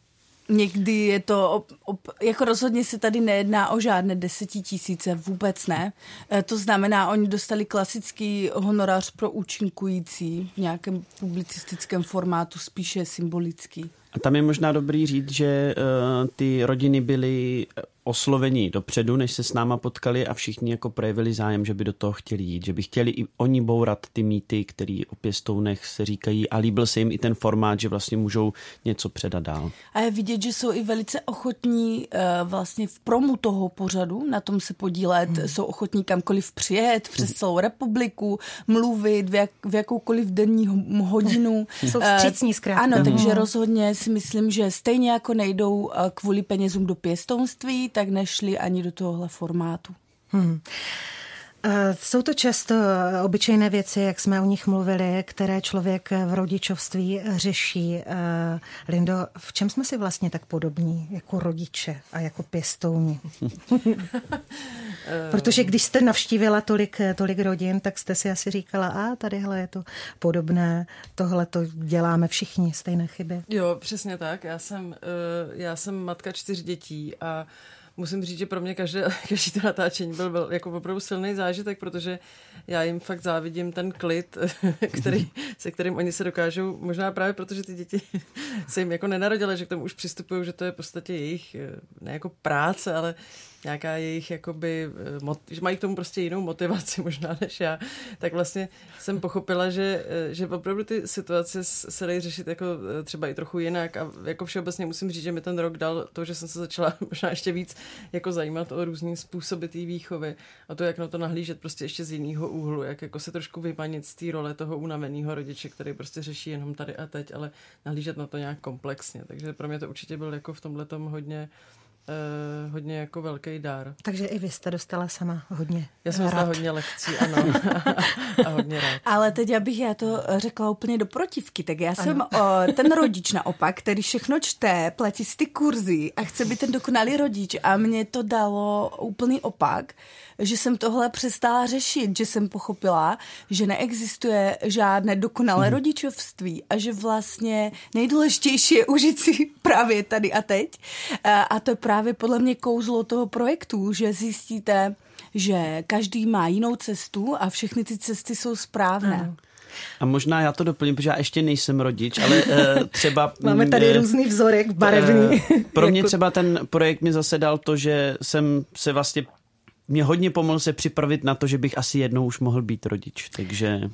Někdy je to, op, op, jako rozhodně se tady nejedná o žádné desetitisíce, vůbec ne. E, To znamená, oni dostali klasický honorář pro účinkující v nějakém publicistickém formátu, spíše symbolický. A tam je možná dobrý říct, že uh, ty rodiny byly oslovení dopředu, než se s náma potkali a všichni jako projevili zájem, že by do toho chtěli jít, že by chtěli i oni bourat ty mýty, které o pěstounech se říkají a líbil se jim i ten formát, že vlastně můžou něco předat dál. A je vidět, že jsou i velice ochotní uh, vlastně v promu toho pořadu na tom se podílet, hmm. jsou ochotní kamkoliv přijet přes celou republiku, mluvit v, jak, v jakoukoliv denní ho- hodinu. Jsou Eh, vstřícní zkrátka. Ano, Mhm. takže rozhodně si myslím, že stejně jako nejdou eh, kvůli penězům do pěstounství, tak nešli ani do tohohle formátu. Eh, Jsou to často obyčejné věci, jak jsme o nich mluvili, které člověk v rodičovství řeší. Eh, Lindo, v čem jsme si vlastně tak podobní jako rodiče a jako pěstouni? Protože když jste navštívila tolik, tolik rodin, tak jste si asi říkala, a tadyhle je to podobné, tohle to děláme všichni, stejné chyby. Jo, přesně tak. Já jsem, eh, já jsem matka čtyř dětí a musím říct, že pro mě každé, každý to natáčení byl, byl jako opravdu silný zážitek, protože já jim fakt závidím ten klid, který, se kterým oni se dokážou, možná právě protože ty děti se jim jako nenarodily, že k tomu už přistupují, že to je v podstatě jejich, eh, ne jako práce, ale nějaká jejich, jakoby, eh, že mají k tomu prostě jinou motivaci možná než já, tak vlastně jsem pochopila, že, eh, že opravdu ty situace se dají řešit jako eh, třeba i trochu jinak a jako všeobecně musím říct, že mi ten rok dal to, že jsem se začala možná ještě víc jako zajímat o různý způsoby té výchovy a to, jak na to nahlížet prostě ještě z jiného úhlu, jak jako se trošku vymanit z té role toho unaveného rodiče, který prostě řeší jenom tady a teď, ale nahlížet na to nějak komplexně. Takže pro mě to určitě byl jako v tomhle hodně eh, hodně jako velký dár. Takže i vy jste dostala sama hodně Já jsem dostala hodně lekcí, ano. a hodně rád. Ale teď, abych já to řekla úplně do protivky, tak já jsem o, ten rodič naopak, který všechno čte, platí si ty kurzy a chce být ten dokonalý rodič a mě to dalo úplný opak, že jsem tohle přestala řešit, že jsem pochopila, že neexistuje žádné dokonalé rodičovství a že vlastně nejdůležitější je užít si právě tady a teď. A, a to je právě podle mě kouzlo toho projektu, že zjistíte, že každý má jinou cestu a všechny ty cesty jsou správné. Ano. A možná já to doplním, protože já ještě nejsem rodič, ale uh, třeba... Máme tady eh, různý vzorek barevný. Eh, Pro mě Jako- třeba ten projekt mi zase dal to, že jsem se vlastně mě hodně pomohl se připravit na to, že bych asi jednou už mohl být rodič, takže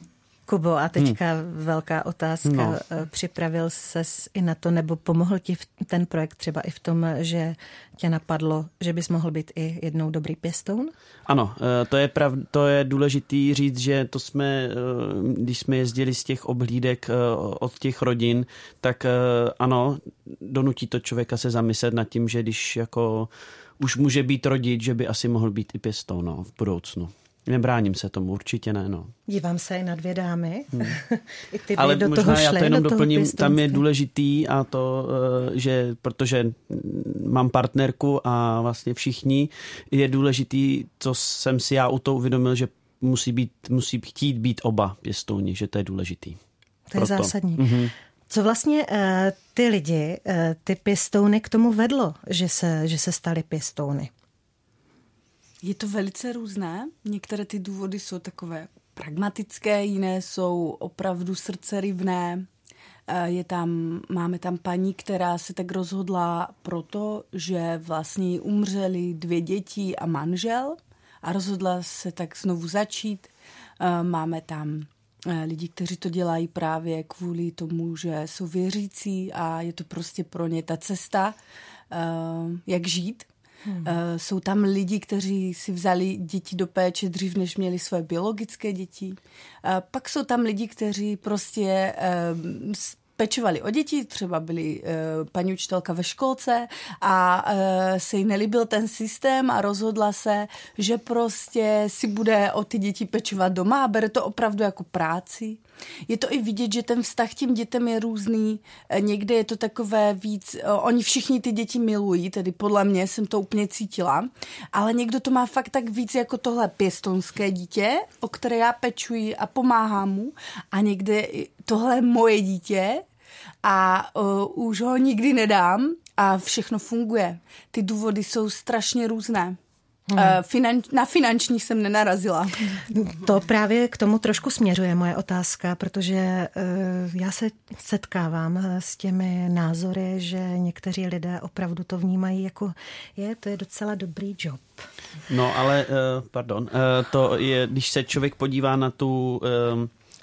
Kubo, a teďka velká otázka. No. No. Připravil ses i na to, nebo pomohl ti ten projekt třeba i v tom, že tě napadlo, že bys mohl být i jednou dobrý pěstoun? Ano, eh, to je, prav, to je důležitý říct, že to jsme, eh, když jsme jezdili z těch obhlídek eh, od těch rodin, tak eh, ano, donutí to člověka se zamyslet nad tím, že když jako už může být rodič, že by asi mohl být i pěstoun no, v budoucnu. Nebráním se tomu, určitě ne, no. Dívám se i na dvě dámy. I ty Ale do možná toho já to jenom do doplním, tam je důležitý a to, eh, že protože mám partnerku a vlastně všichni, je důležitý, co jsem si já u toho uvědomil, že musí, být, musí chtít být oba pěstouni, že to je důležitý. To je Proto. zásadní. Mhm. Co vlastně uh, ty lidi, uh, ty pěstouny k tomu vedlo, že se, že se stali pěstouny? Je to velice různé. Některé ty důvody jsou takové pragmatické, jiné jsou opravdu srdcerivné. Eh, Je tam, máme tam paní, která se tak rozhodla proto, že vlastně jí umřeli dvě děti a manžel a rozhodla se tak znovu začít. Eh, Máme tam eh, lidi, kteří to dělají právě kvůli tomu, že jsou věřící a je to prostě pro ně ta cesta, eh, jak žít. Hmm. Jsou tam lidi, kteří si vzali děti do péče dřív, než měli své biologické děti. Eh, Pak jsou tam lidi, kteří prostě eh, pečovali o děti, třeba byli e, paní učitelka ve školce a e, se jí nelíbil ten systém a rozhodla se, že prostě si bude o ty děti pečovat doma a bere to opravdu jako práci. je to i vidět, že ten vztah těm dětem je různý. Eh, Někde je to takové víc, oni všichni ty děti milují, tedy podle mě jsem to úplně cítila, ale někdo to má fakt tak víc jako tohle pěstonské dítě, o které já pečuji a pomáhám mu a někde tohle je moje dítě a uh, už ho nikdy nedám a všechno funguje. Ty důvody jsou strašně různé. Hmm. Finan, na finančních jsem nenarazila. To právě k tomu trošku směřuje moje otázka, protože eh, já se setkávám eh, s těmi názory, že někteří lidé opravdu to vnímají jako je, to je docela dobrý job. No ale, uh, pardon, uh, to je, když se člověk podívá na tu,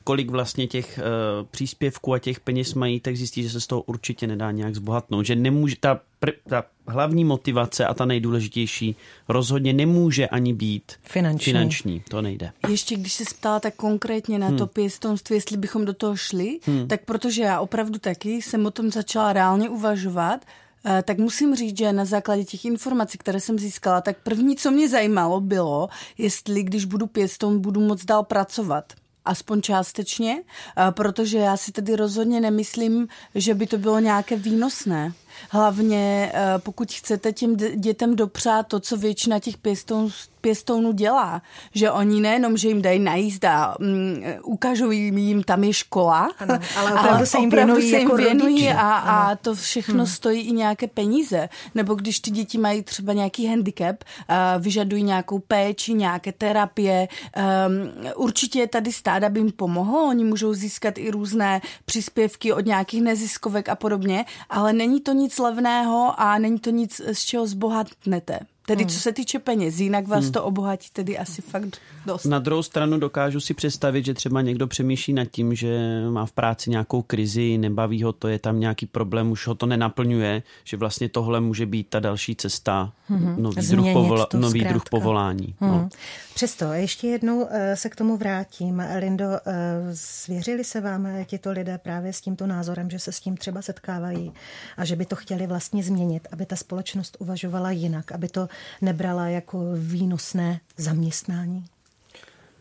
kolik vlastně těch uh, příspěvků a těch peněz mají, tak zjistí, že se z toho určitě nedá nějak zbohatnout. Že nemůže, ta, pr, ta hlavní motivace a ta nejdůležitější rozhodně nemůže ani být Finanční. finanční. To nejde. Ještě když se ptala tak konkrétně na hmm. to pěstounství, jestli bychom do toho šli, hmm. tak protože já opravdu taky jsem o tom začala reálně uvažovat, eh, tak musím říct, že na základě těch informací, které jsem získala, tak první, co mě zajímalo, bylo, jestli když budu pěstoun, budu moc dál pracovat aspoň částečně, eh, protože já si tedy rozhodně nemyslím, že by to bylo nějaké výnosné. Hlavně eh, pokud chcete těm d- dětem dopřát to, co většina těch pěstoun, pěstounů dělá, že oni nejenom, že jim dají najíst a mm, ukážou jim, jim tam je škola, Ano, ale opravdu se jim věnují se jim jako věnují a, a to všechno hmm. stojí i nějaké peníze. Nebo když ty děti mají třeba nějaký handicap, uh, vyžadují nějakou péči, nějaké terapie, um, určitě tady stát, aby jim pomohlo, oni můžou získat i různé příspěvky od nějakých neziskovek a podobně, ale není to nic levného a není to nic, z čeho zbohatnete. Tedy Hmm. co se týče peněz, jinak vás to obohatí tedy asi fakt dost. Na druhou stranu dokážu si představit, že třeba někdo přemýšlí nad tím, že má v práci nějakou krizi, nebaví ho to, je tam nějaký problém, už ho to nenaplňuje, že vlastně tohle může být ta další cesta, nový, druh, povola, to nový druh povolání. Hmm. No. Přesto ještě jednou eh, se k tomu vrátím. Lindo, eh, svěřili se vám tito lidé právě s tímto názorem, že se s tím třeba setkávají a že by to chtěli vlastně změnit, aby ta společnost uvažovala jinak, aby to nebrala jako výnosné zaměstnání?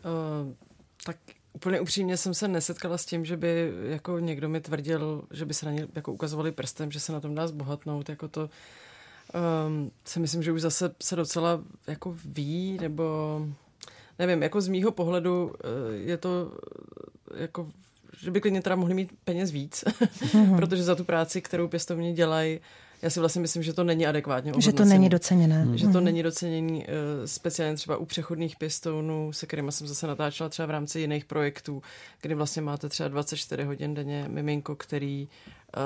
Uh, tak úplně upřímně jsem se nesetkala s tím, že by jako někdo mi tvrdil, že by se na ně jako ukazovali prstem, že se na tom dá zbohatnout, jako to um, si myslím, že už zase se docela jako ví, nebo nevím, jako z mýho pohledu eh, je to eh, jako že by klidně teda mohli mít peněz víc, protože za tu práci, kterou pěstovně dělají, já si vlastně myslím, že to není adekvátně Že to není doceněné. Mhm. Že to není docenění eh, speciálně třeba u přechodných pěstounů, se kterými jsem zase natáčela třeba v rámci jiných projektů, kdy vlastně máte třeba 24 hodin denně miminko, který eh,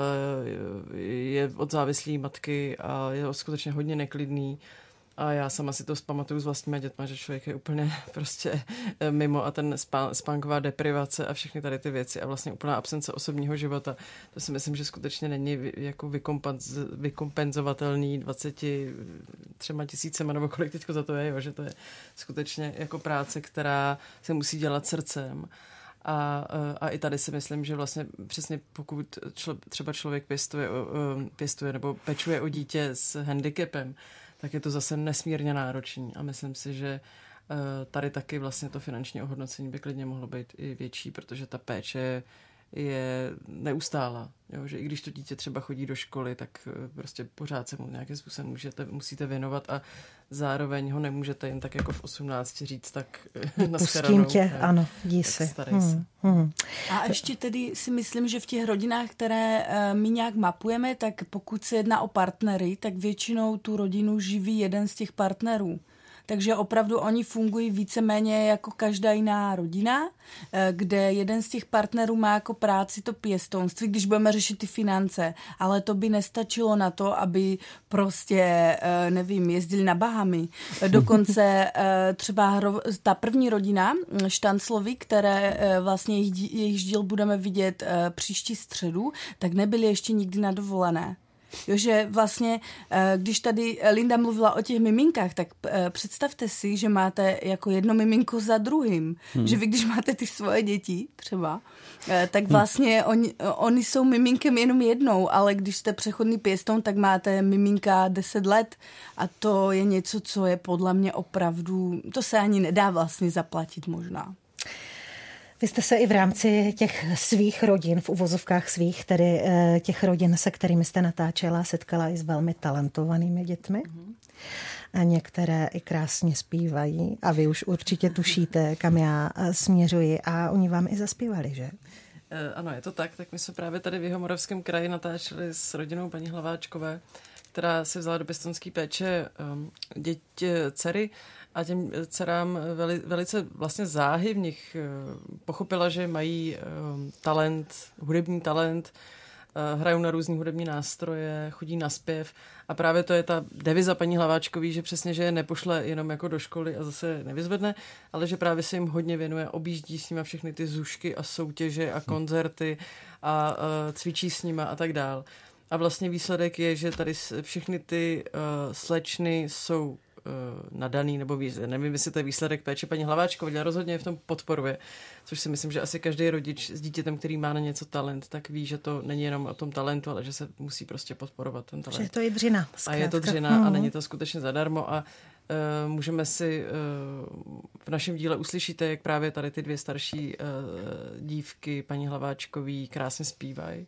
je od závislé matky a je skutečně hodně neklidný. A já sama si to zpamatuju s vlastníma dětma, že člověk je úplně prostě eh, mimo a ten spá, spánková deprivace a všechny tady ty věci a vlastně úplná absence osobního života. To si myslím, že skutečně není jako vykompenz, vykompenzovatelný 23 tisícema nebo kolik teďko za to je, jo, že to je skutečně jako práce, která se musí dělat srdcem. A, eh, a i tady si myslím, že vlastně přesně pokud člo, třeba člověk pěstuje, pěstuje nebo pečuje o dítě s handicapem, tak je to zase nesmírně náročný. A myslím si, že eh, tady taky vlastně to finanční ohodnocení by klidně mohlo být i větší, protože ta péče je neustála. Jo? Že i když to dítě třeba chodí do školy, tak eh, prostě pořád se mu nějakým způsobem můžete, musíte věnovat a zároveň ho nemůžete jen tak jako v 18 říct, tak eh, Pustím naschledanou, tě, jo. ano, jdi Tak si. starej se. Hmm, hmm. A ještě tedy si myslím, že v těch rodinách, které eh, my nějak mapujeme, tak pokud se jedná o partnery, tak většinou tu rodinu živí jeden z těch partnerů. Takže opravdu oni fungují víceméně jako každá jiná rodina, eh, kde jeden z těch partnerů má jako práci to pěstounství, když budeme řešit ty finance, ale to by nestačilo na to, aby prostě, eh, nevím, jezdili na Bahamy. Dokonce eh, třeba ta první rodina mm, Štanclovi, které vlastně jejich, dí- jejich díl budeme vidět příští středu, tak nebyli ještě nikdy na dovolené. Jo, že vlastně, eh, když tady Linda mluvila o těch miminkách, tak eh, představte si, že máte jako jedno miminko za druhým. Hmm. Že vy, když máte ty svoje děti třeba, eh, tak vlastně oni, oni jsou miminkem jenom jednou, ale když jste přechodný pěstoun, tak máte miminka 10 let a to je něco, co je podle mě opravdu, to se ani nedá vlastně zaplatit možná. Vy jste se i v rámci těch svých rodin, v uvozovkách svých, tedy eh, těch rodin, se kterými jste natáčela, setkala i s velmi talentovanými dětmi. A některé i krásně zpívají a vy už určitě tušíte, kam já eh, směřuji a oni vám i zaspívali, že? Eh, Ano, je to tak. Tak my jsme právě tady v Jihomoravském kraji natáčeli s rodinou paní Hlaváčkové, která si vzala do pěstonské péče um, děti, dcery a těm eh, dcerám veli, velice vlastně záhy v nich eh, pochopila, že mají talent, hudební talent, eh, hrajou na různý hudební nástroje, chodí na zpěv a právě to je ta deviza paní Hlaváčkový, že přesně, že je nepošle jenom jako do školy a zase nevyzvedne, ale že právě se jim hodně věnuje, objíždí s nima všechny ty zušky a soutěže a koncerty a cvičí s nima a tak dál. A vlastně výsledek je, že tady všechny ty uh, slečny jsou nadaný, nebo víc, nevím, jestli to je výsledek péče paní Hlaváčkové, ale rozhodně je v tom podporuje, což si myslím, že asi každý rodič s dítětem, který má na něco talent, tak ví, že to není jenom o tom talentu, ale že se musí prostě podporovat ten talent. Že je to i dřina. A je to zkrátka. dřina a Mhm. není to skutečně zadarmo a uh, můžeme si uh, v našem díle uslyšíte, jak právě tady ty dvě starší uh, dívky, paní Hlaváčkový, krásně zpívají.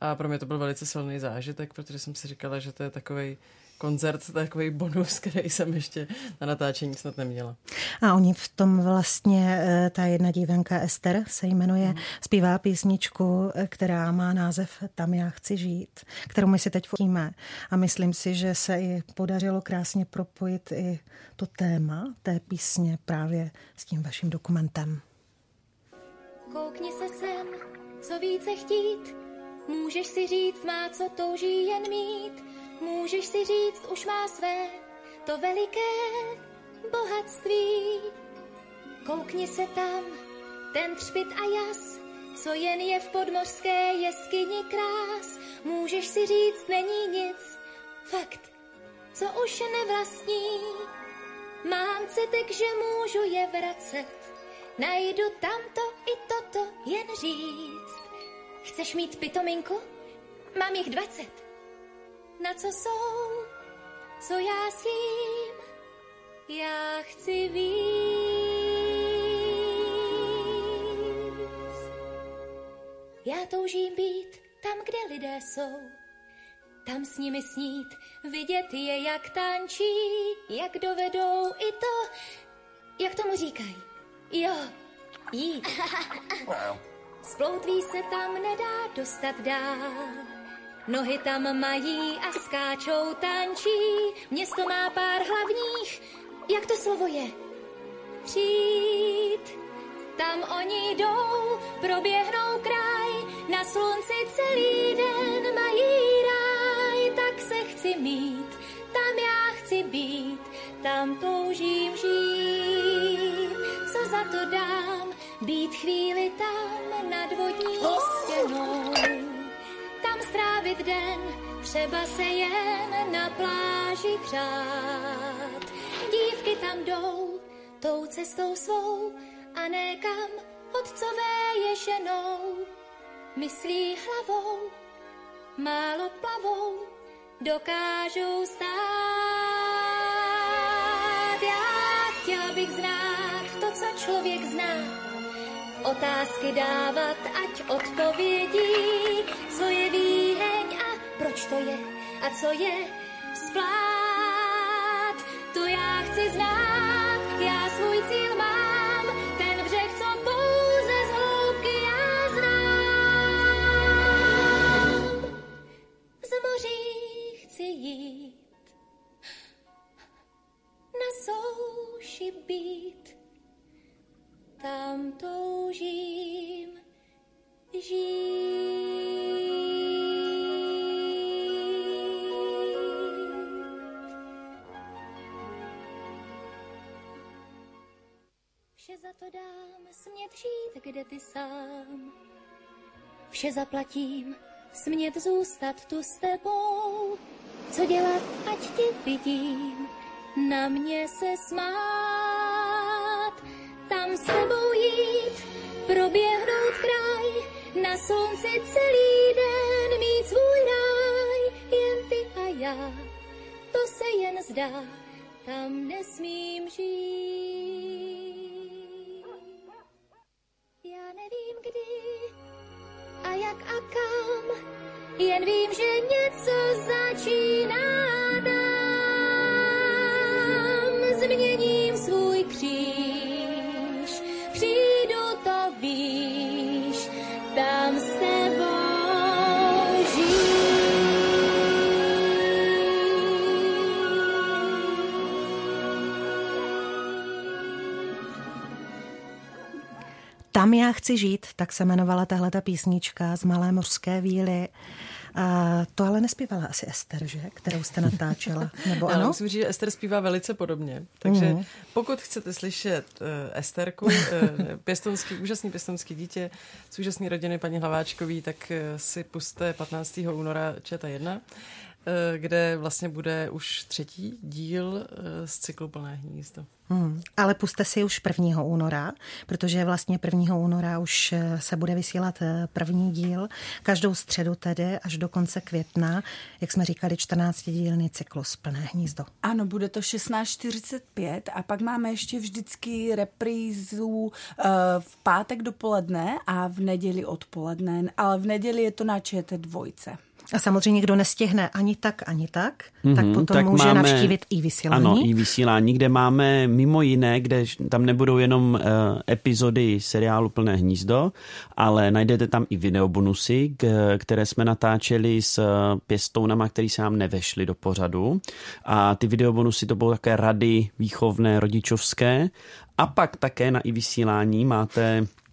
A pro mě to byl velice silný zážitek, protože jsem si říkala, že to je takový koncert, takový bonus, který jsem ještě na natáčení snad neměla. A oni v tom vlastně, eh, ta jedna dívenka Ester se jmenuje, zpívá písničku, eh, která má název Tam já chci žít, kterou my si teď fotíme. A myslím si, že se i podařilo krásně propojit i to téma té písně právě s tím vaším dokumentem. Koukni se sem, co více chtít. Můžeš si říct, má co touží jen mít. Můžeš si říct, už má své, to veliké bohatství. Koukni se tam, ten třpit a jas, co jen je v podmořské jeskyni krás. Můžeš si říct, není nic, fakt, co už nevlastní. Mám cetek, že můžu je vracet, najdu tamto i toto jen říct. Chceš mít pitominku? Mám jich dvacet. Na co jsou? Co já s tím? Já chci víc. Já toužím být tam, kde lidé jsou. Tam s nimi snít, vidět je, jak tančí, jak dovedou i to, jak tomu říkají. Jo, jít. Sploutví se tam nedá dostat dál. Nohy tam mají a skáčou, tančí. Město má pár hlavních, jak to slovo je? Přijít. Tam oni jdou, proběhnou kraj, na slunci celý den mají ráj, tak se chci mít, tam já chci být, tam toužím žít. Co za to dám, být chvíli tam nad vodní stěnou. Tam strávit den, třeba se jen na pláži hřát. Dívky tam jdou, tou cestou svou a ne kam otcové je ženou. Myslí hlavou, málo plavou, dokážou stát. Já chtěla bych znát to, co člověk zná. Otázky dávat, ať odpovědí, co je výheň a proč to je a co je splát. To já chci znát, já svůj cíl mám, ten břeh, co pouze z hloubky já znám. Z moří chci jít, na souši být, tam toužím žít. Vše za to dám, smět žít, kde ty sám. Vše zaplatím, smět zůstat tu s tebou. Co dělat, ať tě vidím, na mě se smát mám s tebou jít, proběhnout kraj, na slunci celý den mít svůj ráj, jen ty a já, to se jen zdá, tam nesmím žít. Já nevím kdy a jak a kam, jen vím, že něco začíná nám. Změním svůj kříž Tam já chci žít, tak se jmenovala tahle ta písnička z Malé mořské víly. A to ale nespívala asi Ester, že? Kterou jste natáčela. Nebo Ano, ano? musím říct, že Ester zpívá velice podobně. Takže Mhm. pokud chcete slyšet uh, Esterku, uh, pěstonský, úžasný pěstonský dítě z úžasné rodiny paní Hlaváčkový, tak uh, si puste 15. února ČT1, uh, kde vlastně bude už třetí díl uh, z cyklu Plné hnízdo. Hmm. Ale puste si už 1. února, protože vlastně 1. února už eh, se bude vysílat eh, první díl, každou středu tedy až do konce května, jak jsme říkali, 14 dílný cyklus Plné hnízdo. Ano, bude to 16.45 a pak máme ještě vždycky reprízu v pátek dopoledne a v neděli odpoledne, ale v neděli je to na ČT dvojce. A samozřejmě, kdo nestihne ani tak, ani tak, tak Mhm, potom může navštívit i vysílání. Ano, i vysílání, kde máme mimo jiné, kde tam nebudou jenom uh, epizody seriálu Plné hnízdo, ale najdete tam i videobonusy, k, které jsme natáčeli s uh, pěstounama, který se nám nevešly do pořadu. A ty videobonusy to budou také rady výchovné, rodičovské. A pak také na i vysílání máte Eh,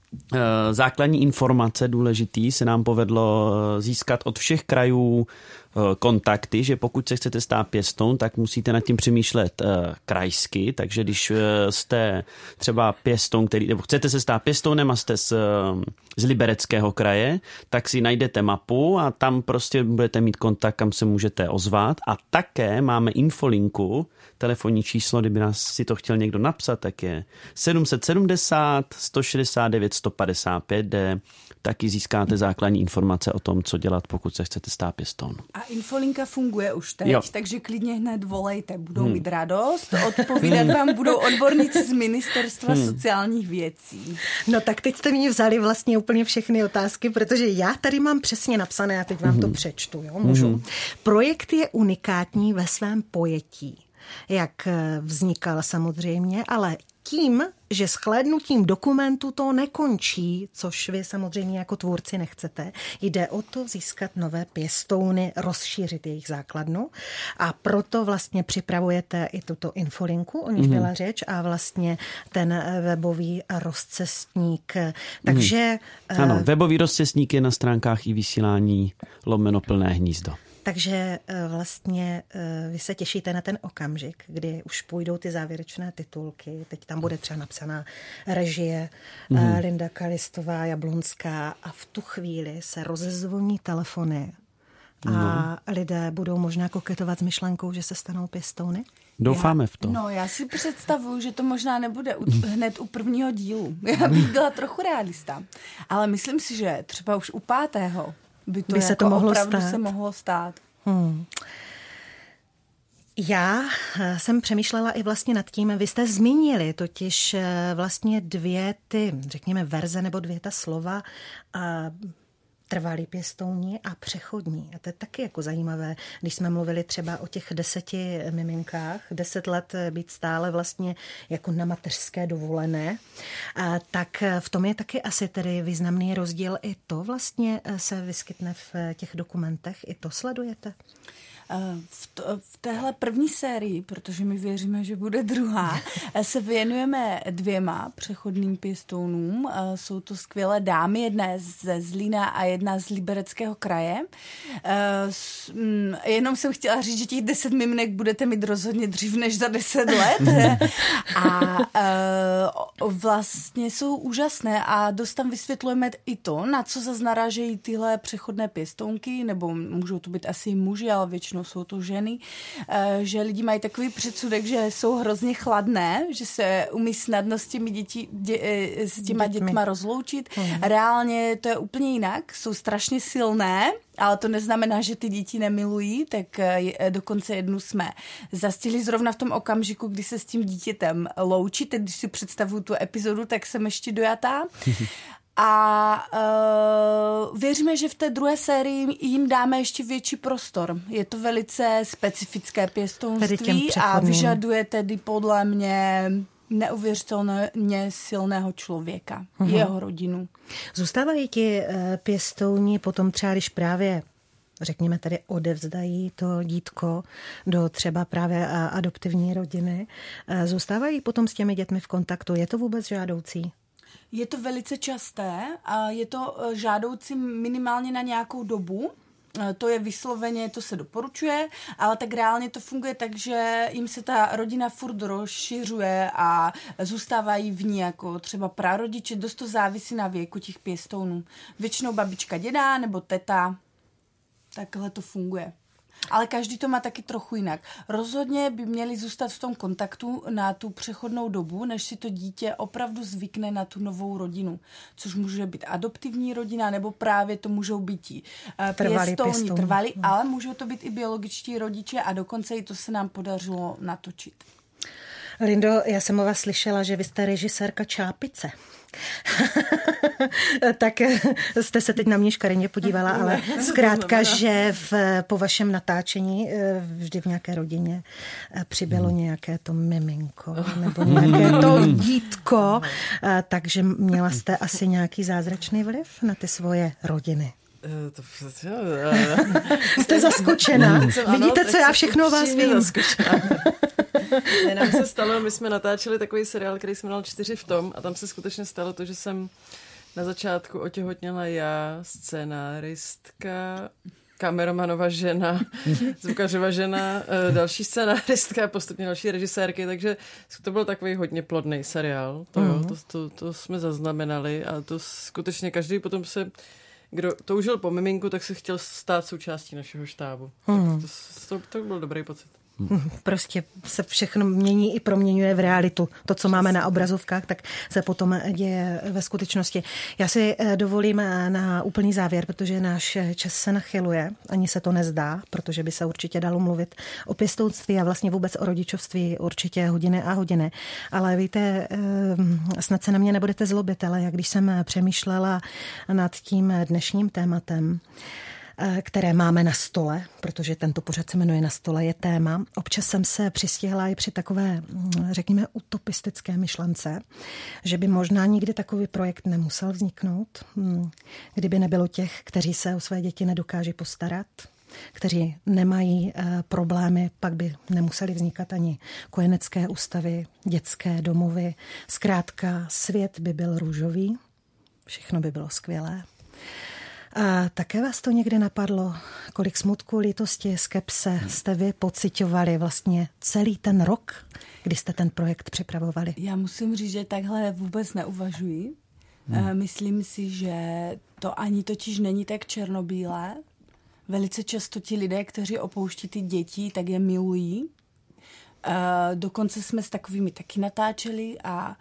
Základní informace důležitý se nám povedlo eh, získat od všech krajů eh, kontakty, že pokud se chcete stát pěstoun, tak musíte nad tím přemýšlet eh, krajsky, takže když eh, jste třeba pěstoun, který, nebo chcete se stát pěstounem a jste z, eh, z Libereckého kraje, tak si najdete mapu a tam prostě budete mít kontakt, kam se můžete ozvat. A také máme infolinku, telefonní číslo, kdyby nás si to chtěl někdo napsat, tak je 770 169 155, kde taky získáte základní informace o tom, co dělat, pokud se chcete stát pěstoun. A infolinka funguje už teď, Jo. takže klidně hned volejte, budou mít radost. Odpovídat vám budou odborníci z Ministerstva sociálních věcí. No tak teď jste mě vzali vlastně úplně všechny otázky, protože já tady mám přesně napsané a teď vám to přečtu, jo, můžu. Projekt je unikátní ve svém pojetí, jak eh, vznikal samozřejmě, ale tím, že shlédnutím dokumentu to nekončí, což vy samozřejmě jako tvůrci nechcete. Jde o to získat nové pěstouny, rozšířit jejich základnu a proto vlastně připravujete i tuto infolinku, o níž byla řeč, a vlastně ten eh, webový rozcestník. Takže, eh, Ano, webový rozcestník je na stránkách i vysílání lomeno plné hnízdo. Takže eh, vlastně eh, vy se těšíte na ten okamžik, kdy už půjdou ty závěrečné titulky. Teď tam bude třeba napsaná režie mm. Linda Kalistová, Jablonská a v tu chvíli se rozezvoní telefony a lidé budou možná koketovat s myšlenkou, že se stanou pěstouny. Doufáme v to. No, já si představuju, že to možná nebude u, hned u prvního dílu. Já bych byla trochu realista. Ale myslím si, že třeba už u pátého by to, By se jako to mohlo opravdu stát. se mohlo stát. Hmm. Já eh, jsem přemýšlela i vlastně nad tím, vy jste zmínili totiž eh, vlastně dvě ty, řekněme, verze nebo dvě ta slova trvalí pěstouni a přechodní. A to je taky jako zajímavé, když jsme mluvili třeba o těch deseti miminkách, deset let eh, být stále vlastně jako na mateřské dovolené, a tak eh, v tom je taky asi tedy významný rozdíl. I to vlastně eh, se vyskytne v těch dokumentech, i to sledujete? Eh, V, to, v téhle první sérii, protože my věříme, že bude druhá, eh, se věnujeme dvěma přechodným pěstounům. Eh, Jsou to skvělé dámy, jedna je ze Zlína a jedna z Libereckého kraje. Eh, mm, Jenom jsem chtěla říct, že těch deset miminek budete mít rozhodně dřív než za deset let. A eh, vlastně jsou úžasné a dost tam vysvětlujeme i to, na co zase narážejí tyhle přechodné pěstounky, nebo můžou to být asi muži, ale většinou jsou to ženy, eh, že lidi mají takový předsudek, že jsou hrozně chladné, že se umí snadno s těmi děti, dě, eh, s těma Dětmi. dětma rozloučit. Reálně to je úplně jinak, jsou strašně silné, ale to neznamená, že ty děti nemilují, tak eh, dokonce jednu jsme zastihli zrovna v tom okamžiku, kdy se s tím dítětem loučí. Teď, když si představuju tu epizodu, tak jsem ještě dojatá. A uh, věříme, že v té druhé sérii jim dáme ještě větší prostor. Je to velice specifické pěstounství a vyžaduje tedy podle mě neuvěřitelně silného člověka, jeho rodinu. Zůstávají ti eh, pěstouni potom třeba, když právě řekněme tedy odevzdají to dítko do třeba právě a- adoptivní rodiny. eh, Zůstávají potom s těmi dětmi v kontaktu. Je to vůbec žádoucí? Je to velice časté a je to eh, žádoucí minimálně na nějakou dobu. Eh, To je vysloveně, to se doporučuje, ale tak reálně to funguje tak, že jim se ta rodina furt rozšiřuje a zůstávají v ní jako třeba prarodiče, dost to závisí na věku těch pěstounů. Většinou babička, děda nebo teta, takhle to funguje. Ale každý to má taky trochu jinak. Rozhodně by měli zůstat v tom kontaktu na tu přechodnou dobu, než si to dítě opravdu zvykne na tu novou rodinu. Což může být adoptivní rodina, nebo právě to můžou být Trvalí pěstouni, pěstouni. trvalí, ale můžou to být i biologičtí rodiče a dokonce i to se nám podařilo natočit. Lindo, já jsem o vás slyšela, že vy jste režisérka Čápice. tak eh, jste se teď na mě škaredně podívala, ale zkrátka, že v, po vašem natáčení eh, vždy v nějaké rodině eh, přibylo nějaké to miminko nebo nějaké to dítko, eh, takže měla jste asi nějaký zázračný vliv na ty svoje rodiny. Eh, To, eh, Jste zaskočena? Jsem- ano, Vidíte, tak co já všechno o vás vím. ne, nám se stalo, my jsme natáčeli takový seriál, který se jmenoval Čtyři v tom a tam se skutečně stalo to, že jsem na začátku otěhotněla já, scenáristka, kameramanova žena, zvukařova žena, eh, další scenáristka, postupně další režisérky, takže to byl takový hodně plodný seriál. To, jo, to, to, to jsme zaznamenali a to skutečně každý potom se kdo toužil po miminku, tak se chtěl stát součástí našeho štábu. Tak to, to, to byl dobrý pocit. Prostě se všechno mění i proměňuje v realitu. To, co máme na obrazovkách, tak se potom děje ve skutečnosti. Já si eh, dovolím eh, na úplný závěr, protože náš eh, čas se nachyluje, ani se to nezdá, protože by se určitě dalo mluvit o pěstounství a vlastně vůbec o rodičovství určitě hodiny a hodiny. Ale víte, snad se na mě nebudete zlobit, ale jak když jsem přemýšlela nad tím dnešním tématem, které máme na stole, protože tento pořad se jmenuje Na stole je téma. Občas jsem se přistihla i při takové, mm, řekněme, utopistické myšlence, že by možná nikdy takový projekt nemusel vzniknout, mm, kdyby nebylo těch, kteří se o své děti nedokáží postarat, kteří nemají eh, problémy, pak by nemuseli vznikat ani kojenecké ústavy, dětské domovy. Zkrátka, svět by byl růžový, všechno by bylo skvělé. A také vás to někdy napadlo, kolik smutku, lítosti, skepse jste vy pocitovali vlastně celý ten rok, kdy jste ten projekt připravovali? Já musím říct, že takhle vůbec neuvažuji. Hmm. Myslím si, že to ani totiž není tak černobílé. Velice často ti lidé, kteří opouští ty děti, tak je milují. Uh, dokonce jsme s takovými taky natáčeli a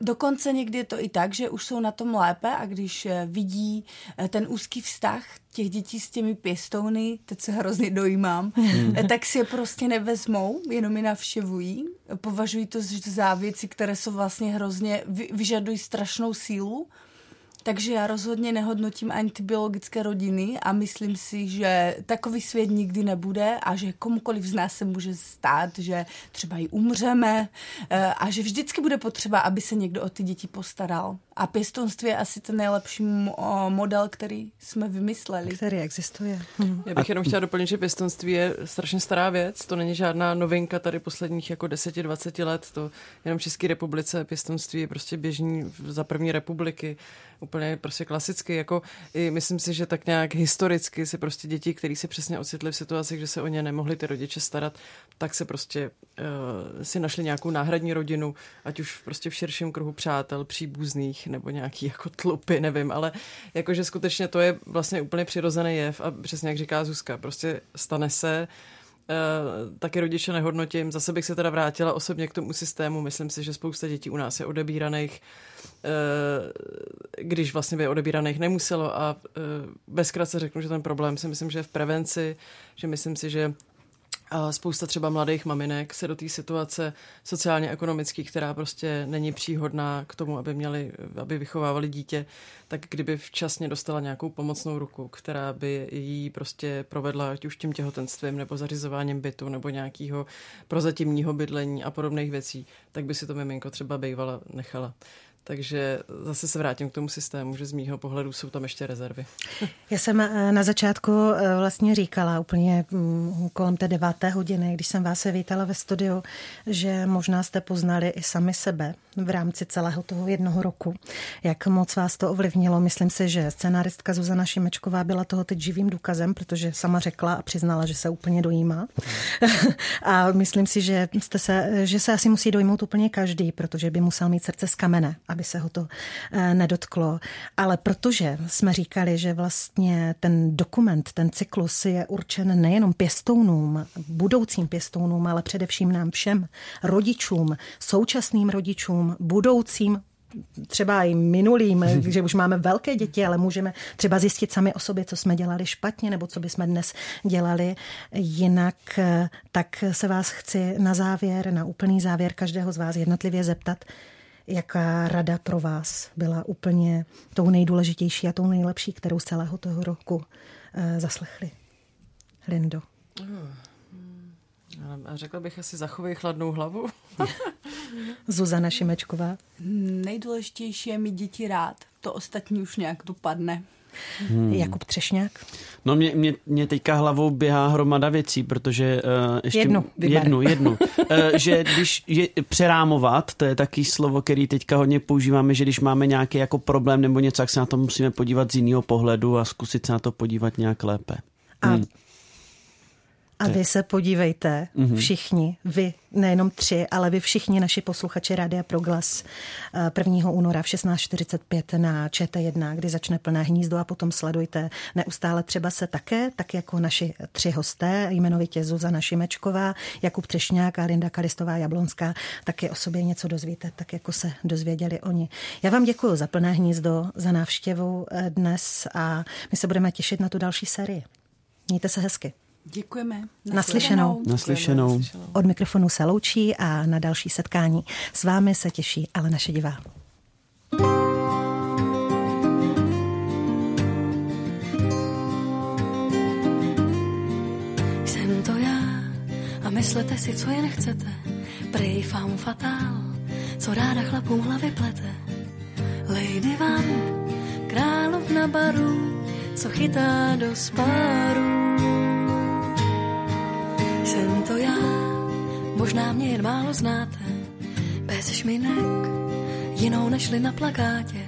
dokonce někdy je to i tak, že už jsou na tom lépe a když eh, vidí eh, ten úzký vztah těch dětí s těmi pěstouny, teď se hrozně dojímám, eh, tak si je prostě nevezmou, jenom je navštěvují. Považují to za věci, které jsou vlastně hrozně, vy- vyžadují strašnou sílu. Takže já rozhodně nehodnotím ani ty biologické rodiny a myslím si, že takový svět nikdy nebude a že komukoliv z nás se může stát, že třeba i umřeme eh, a že vždycky bude potřeba, aby se někdo o ty děti postaral. A pěstounství je asi ten nejlepší mo- model, který jsme vymysleli. Který existuje. Hm. Já bych jenom chtěla doplnit, že pěstonství je strašně stará věc, to není žádná novinka tady posledních jako 10-20 let, to jenom v České republice pěstonství je prostě běžný za první republiky, úplně prostě klasicky, jako i myslím si, že tak nějak historicky si prostě děti, které se přesně ocitly v situacích, že se o ně nemohli ty rodiče starat, tak se prostě uh, si našli nějakou náhradní rodinu, ať už prostě v širším kruhu přátel, příbuzných nebo nějaký jako tlupy, nevím, ale jakože skutečně to je vlastně úplně přirozený jev a přesně jak říká Zuzka, prostě stane se, Uh, taky rodiče nehodnotím. Zase bych se teda vrátila osobně k tomu systému. Myslím si, že spousta dětí u nás je odebíraných, když vlastně by odebíraných nemuselo a bezkrátce řeknu, že ten problém si myslím, že je v prevenci, že myslím si, že A spousta třeba mladých maminek se do té situace sociálně-ekonomické, která prostě není příhodná k tomu, aby měli, aby vychovávali dítě, tak kdyby včasně dostala nějakou pomocnou ruku, která by jí prostě provedla ať už tím těhotenstvím nebo zařizováním bytu nebo nějakého prozatímního bydlení a podobných věcí, tak by si to miminko třeba bývala nechala. Takže zase se vrátím k tomu systému, že z mýho pohledu jsou tam ještě rezervy. Já jsem eh, na začátku eh, vlastně říkala úplně mm, kolem té deváté hodiny, když jsem vás vítala ve studiu, že možná jste poznali i sami sebe v rámci celého toho jednoho roku. Jak moc vás to ovlivnilo? Myslím si, že scenáristka Zuzana Šimečková byla toho teď živým důkazem, protože sama řekla a přiznala, že se úplně dojímá. a myslím si, že, jste se, že se asi musí dojmout úplně každý, protože by musel mít srdce z kamene, aby se ho to eh, nedotklo. Ale protože jsme říkali, že vlastně ten dokument, ten cyklus je určen nejenom pěstounům, budoucím pěstounům, ale především nám všem, rodičům, současným rodičům, budoucím třeba i minulým, že už máme velké děti, ale můžeme třeba zjistit sami o sobě, co jsme dělali špatně, nebo co bychom dnes dělali jinak. Tak se vás chci na závěr, na úplný závěr každého z vás jednotlivě zeptat, jaká rada pro vás byla úplně tou nejdůležitější a tou nejlepší, kterou z celého toho roku eh, zaslechli. Lindo. A řekla bych asi zachovej chladnou hlavu. Zuzana Šimečková. Nejdůležitější je mít děti rád. To ostatní už nějak dopadne. Hmm. Jakub Třešňák. No mě, mě, mě teďka hlavou běhá hromada věcí, protože uh, ještě... Jednu, vyber. jednu, jednu. uh, že když je, přerámovat, to je taky slovo, který teďka hodně používáme, že když máme nějaký jako problém nebo něco, tak se na to musíme podívat z jiného pohledu a zkusit se na to podívat nějak lépe. A A vy se podívejte, mm-hmm. všichni, vy, nejenom tři, ale vy všichni naši posluchači Rádia Proglas 1. února v 16.45 na ČT1, kdy začne plné hnízdo a potom sledujte neustále třeba se také, tak jako naši tři hosté, jmenovitě Zuzana Šimečková, Jakub Třešňák a Linda Kalistová Jablonská, taky o sobě něco dozvíte, tak jako se dozvěděli oni. Já vám děkuji za plné hnízdo, za návštěvu eh, dnes a my se budeme těšit na tu další sérii. Mějte se hezky. Děkujeme. Naslyšenou. Naslyšenou. Od mikrofonu se loučí a na další setkání s vámi se těší ale naše divá. Jsem to já a myslete si, co jen chcete. Prej fam fatál, co ráda chlapům hlavy plete. Lady Van, královna baru, co chytá do spáru. Jsem to já, možná mě jen málo znáte, bez šminek, jinou nežli na plakátě.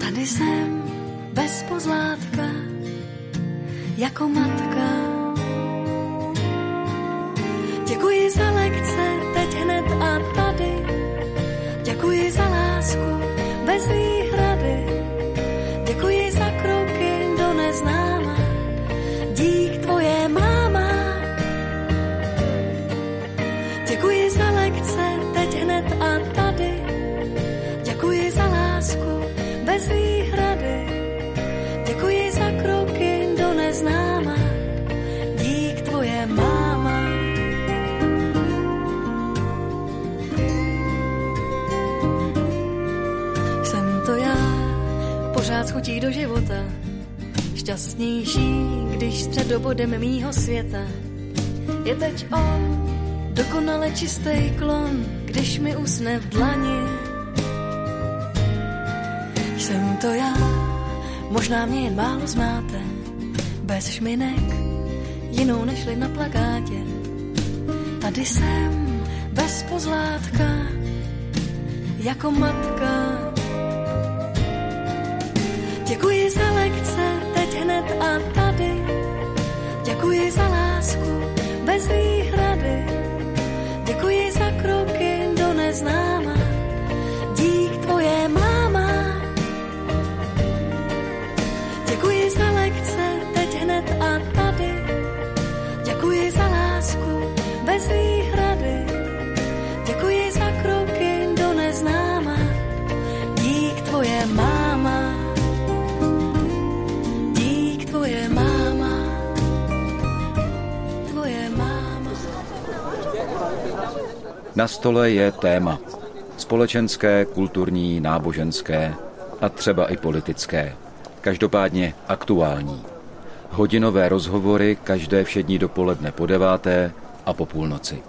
Tady jsem, bez pozlátka, jako matka. Děkuji za lekce, teď hned a tady. Děkuji za lásku, bez výhrady. Děkuji za kroky do neznáma. Lásku, bez výhrady. Děkuji za kroky do neznáma. Dík tvoje máma. Jsem to já, pořád chutí do života. Šťastnější, když středobodem mýho světa je teď on, dokonale čistý klon, když mi usne v dlani. To já, možná mě jen málo znáte, bez šminek, jinou nežli na plakátě. Tady jsem, bez pozlátka, jako matka. Děkuji za lekce, teď hned a tady. Děkuji za lásku, bez výhrady. Děkuji za kroky do neznáma. Na stole je téma. Společenské, kulturní, náboženské a třeba i politické. Každopádně aktuální. Hodinové rozhovory každé všední dopoledne po deváté a po půlnoci.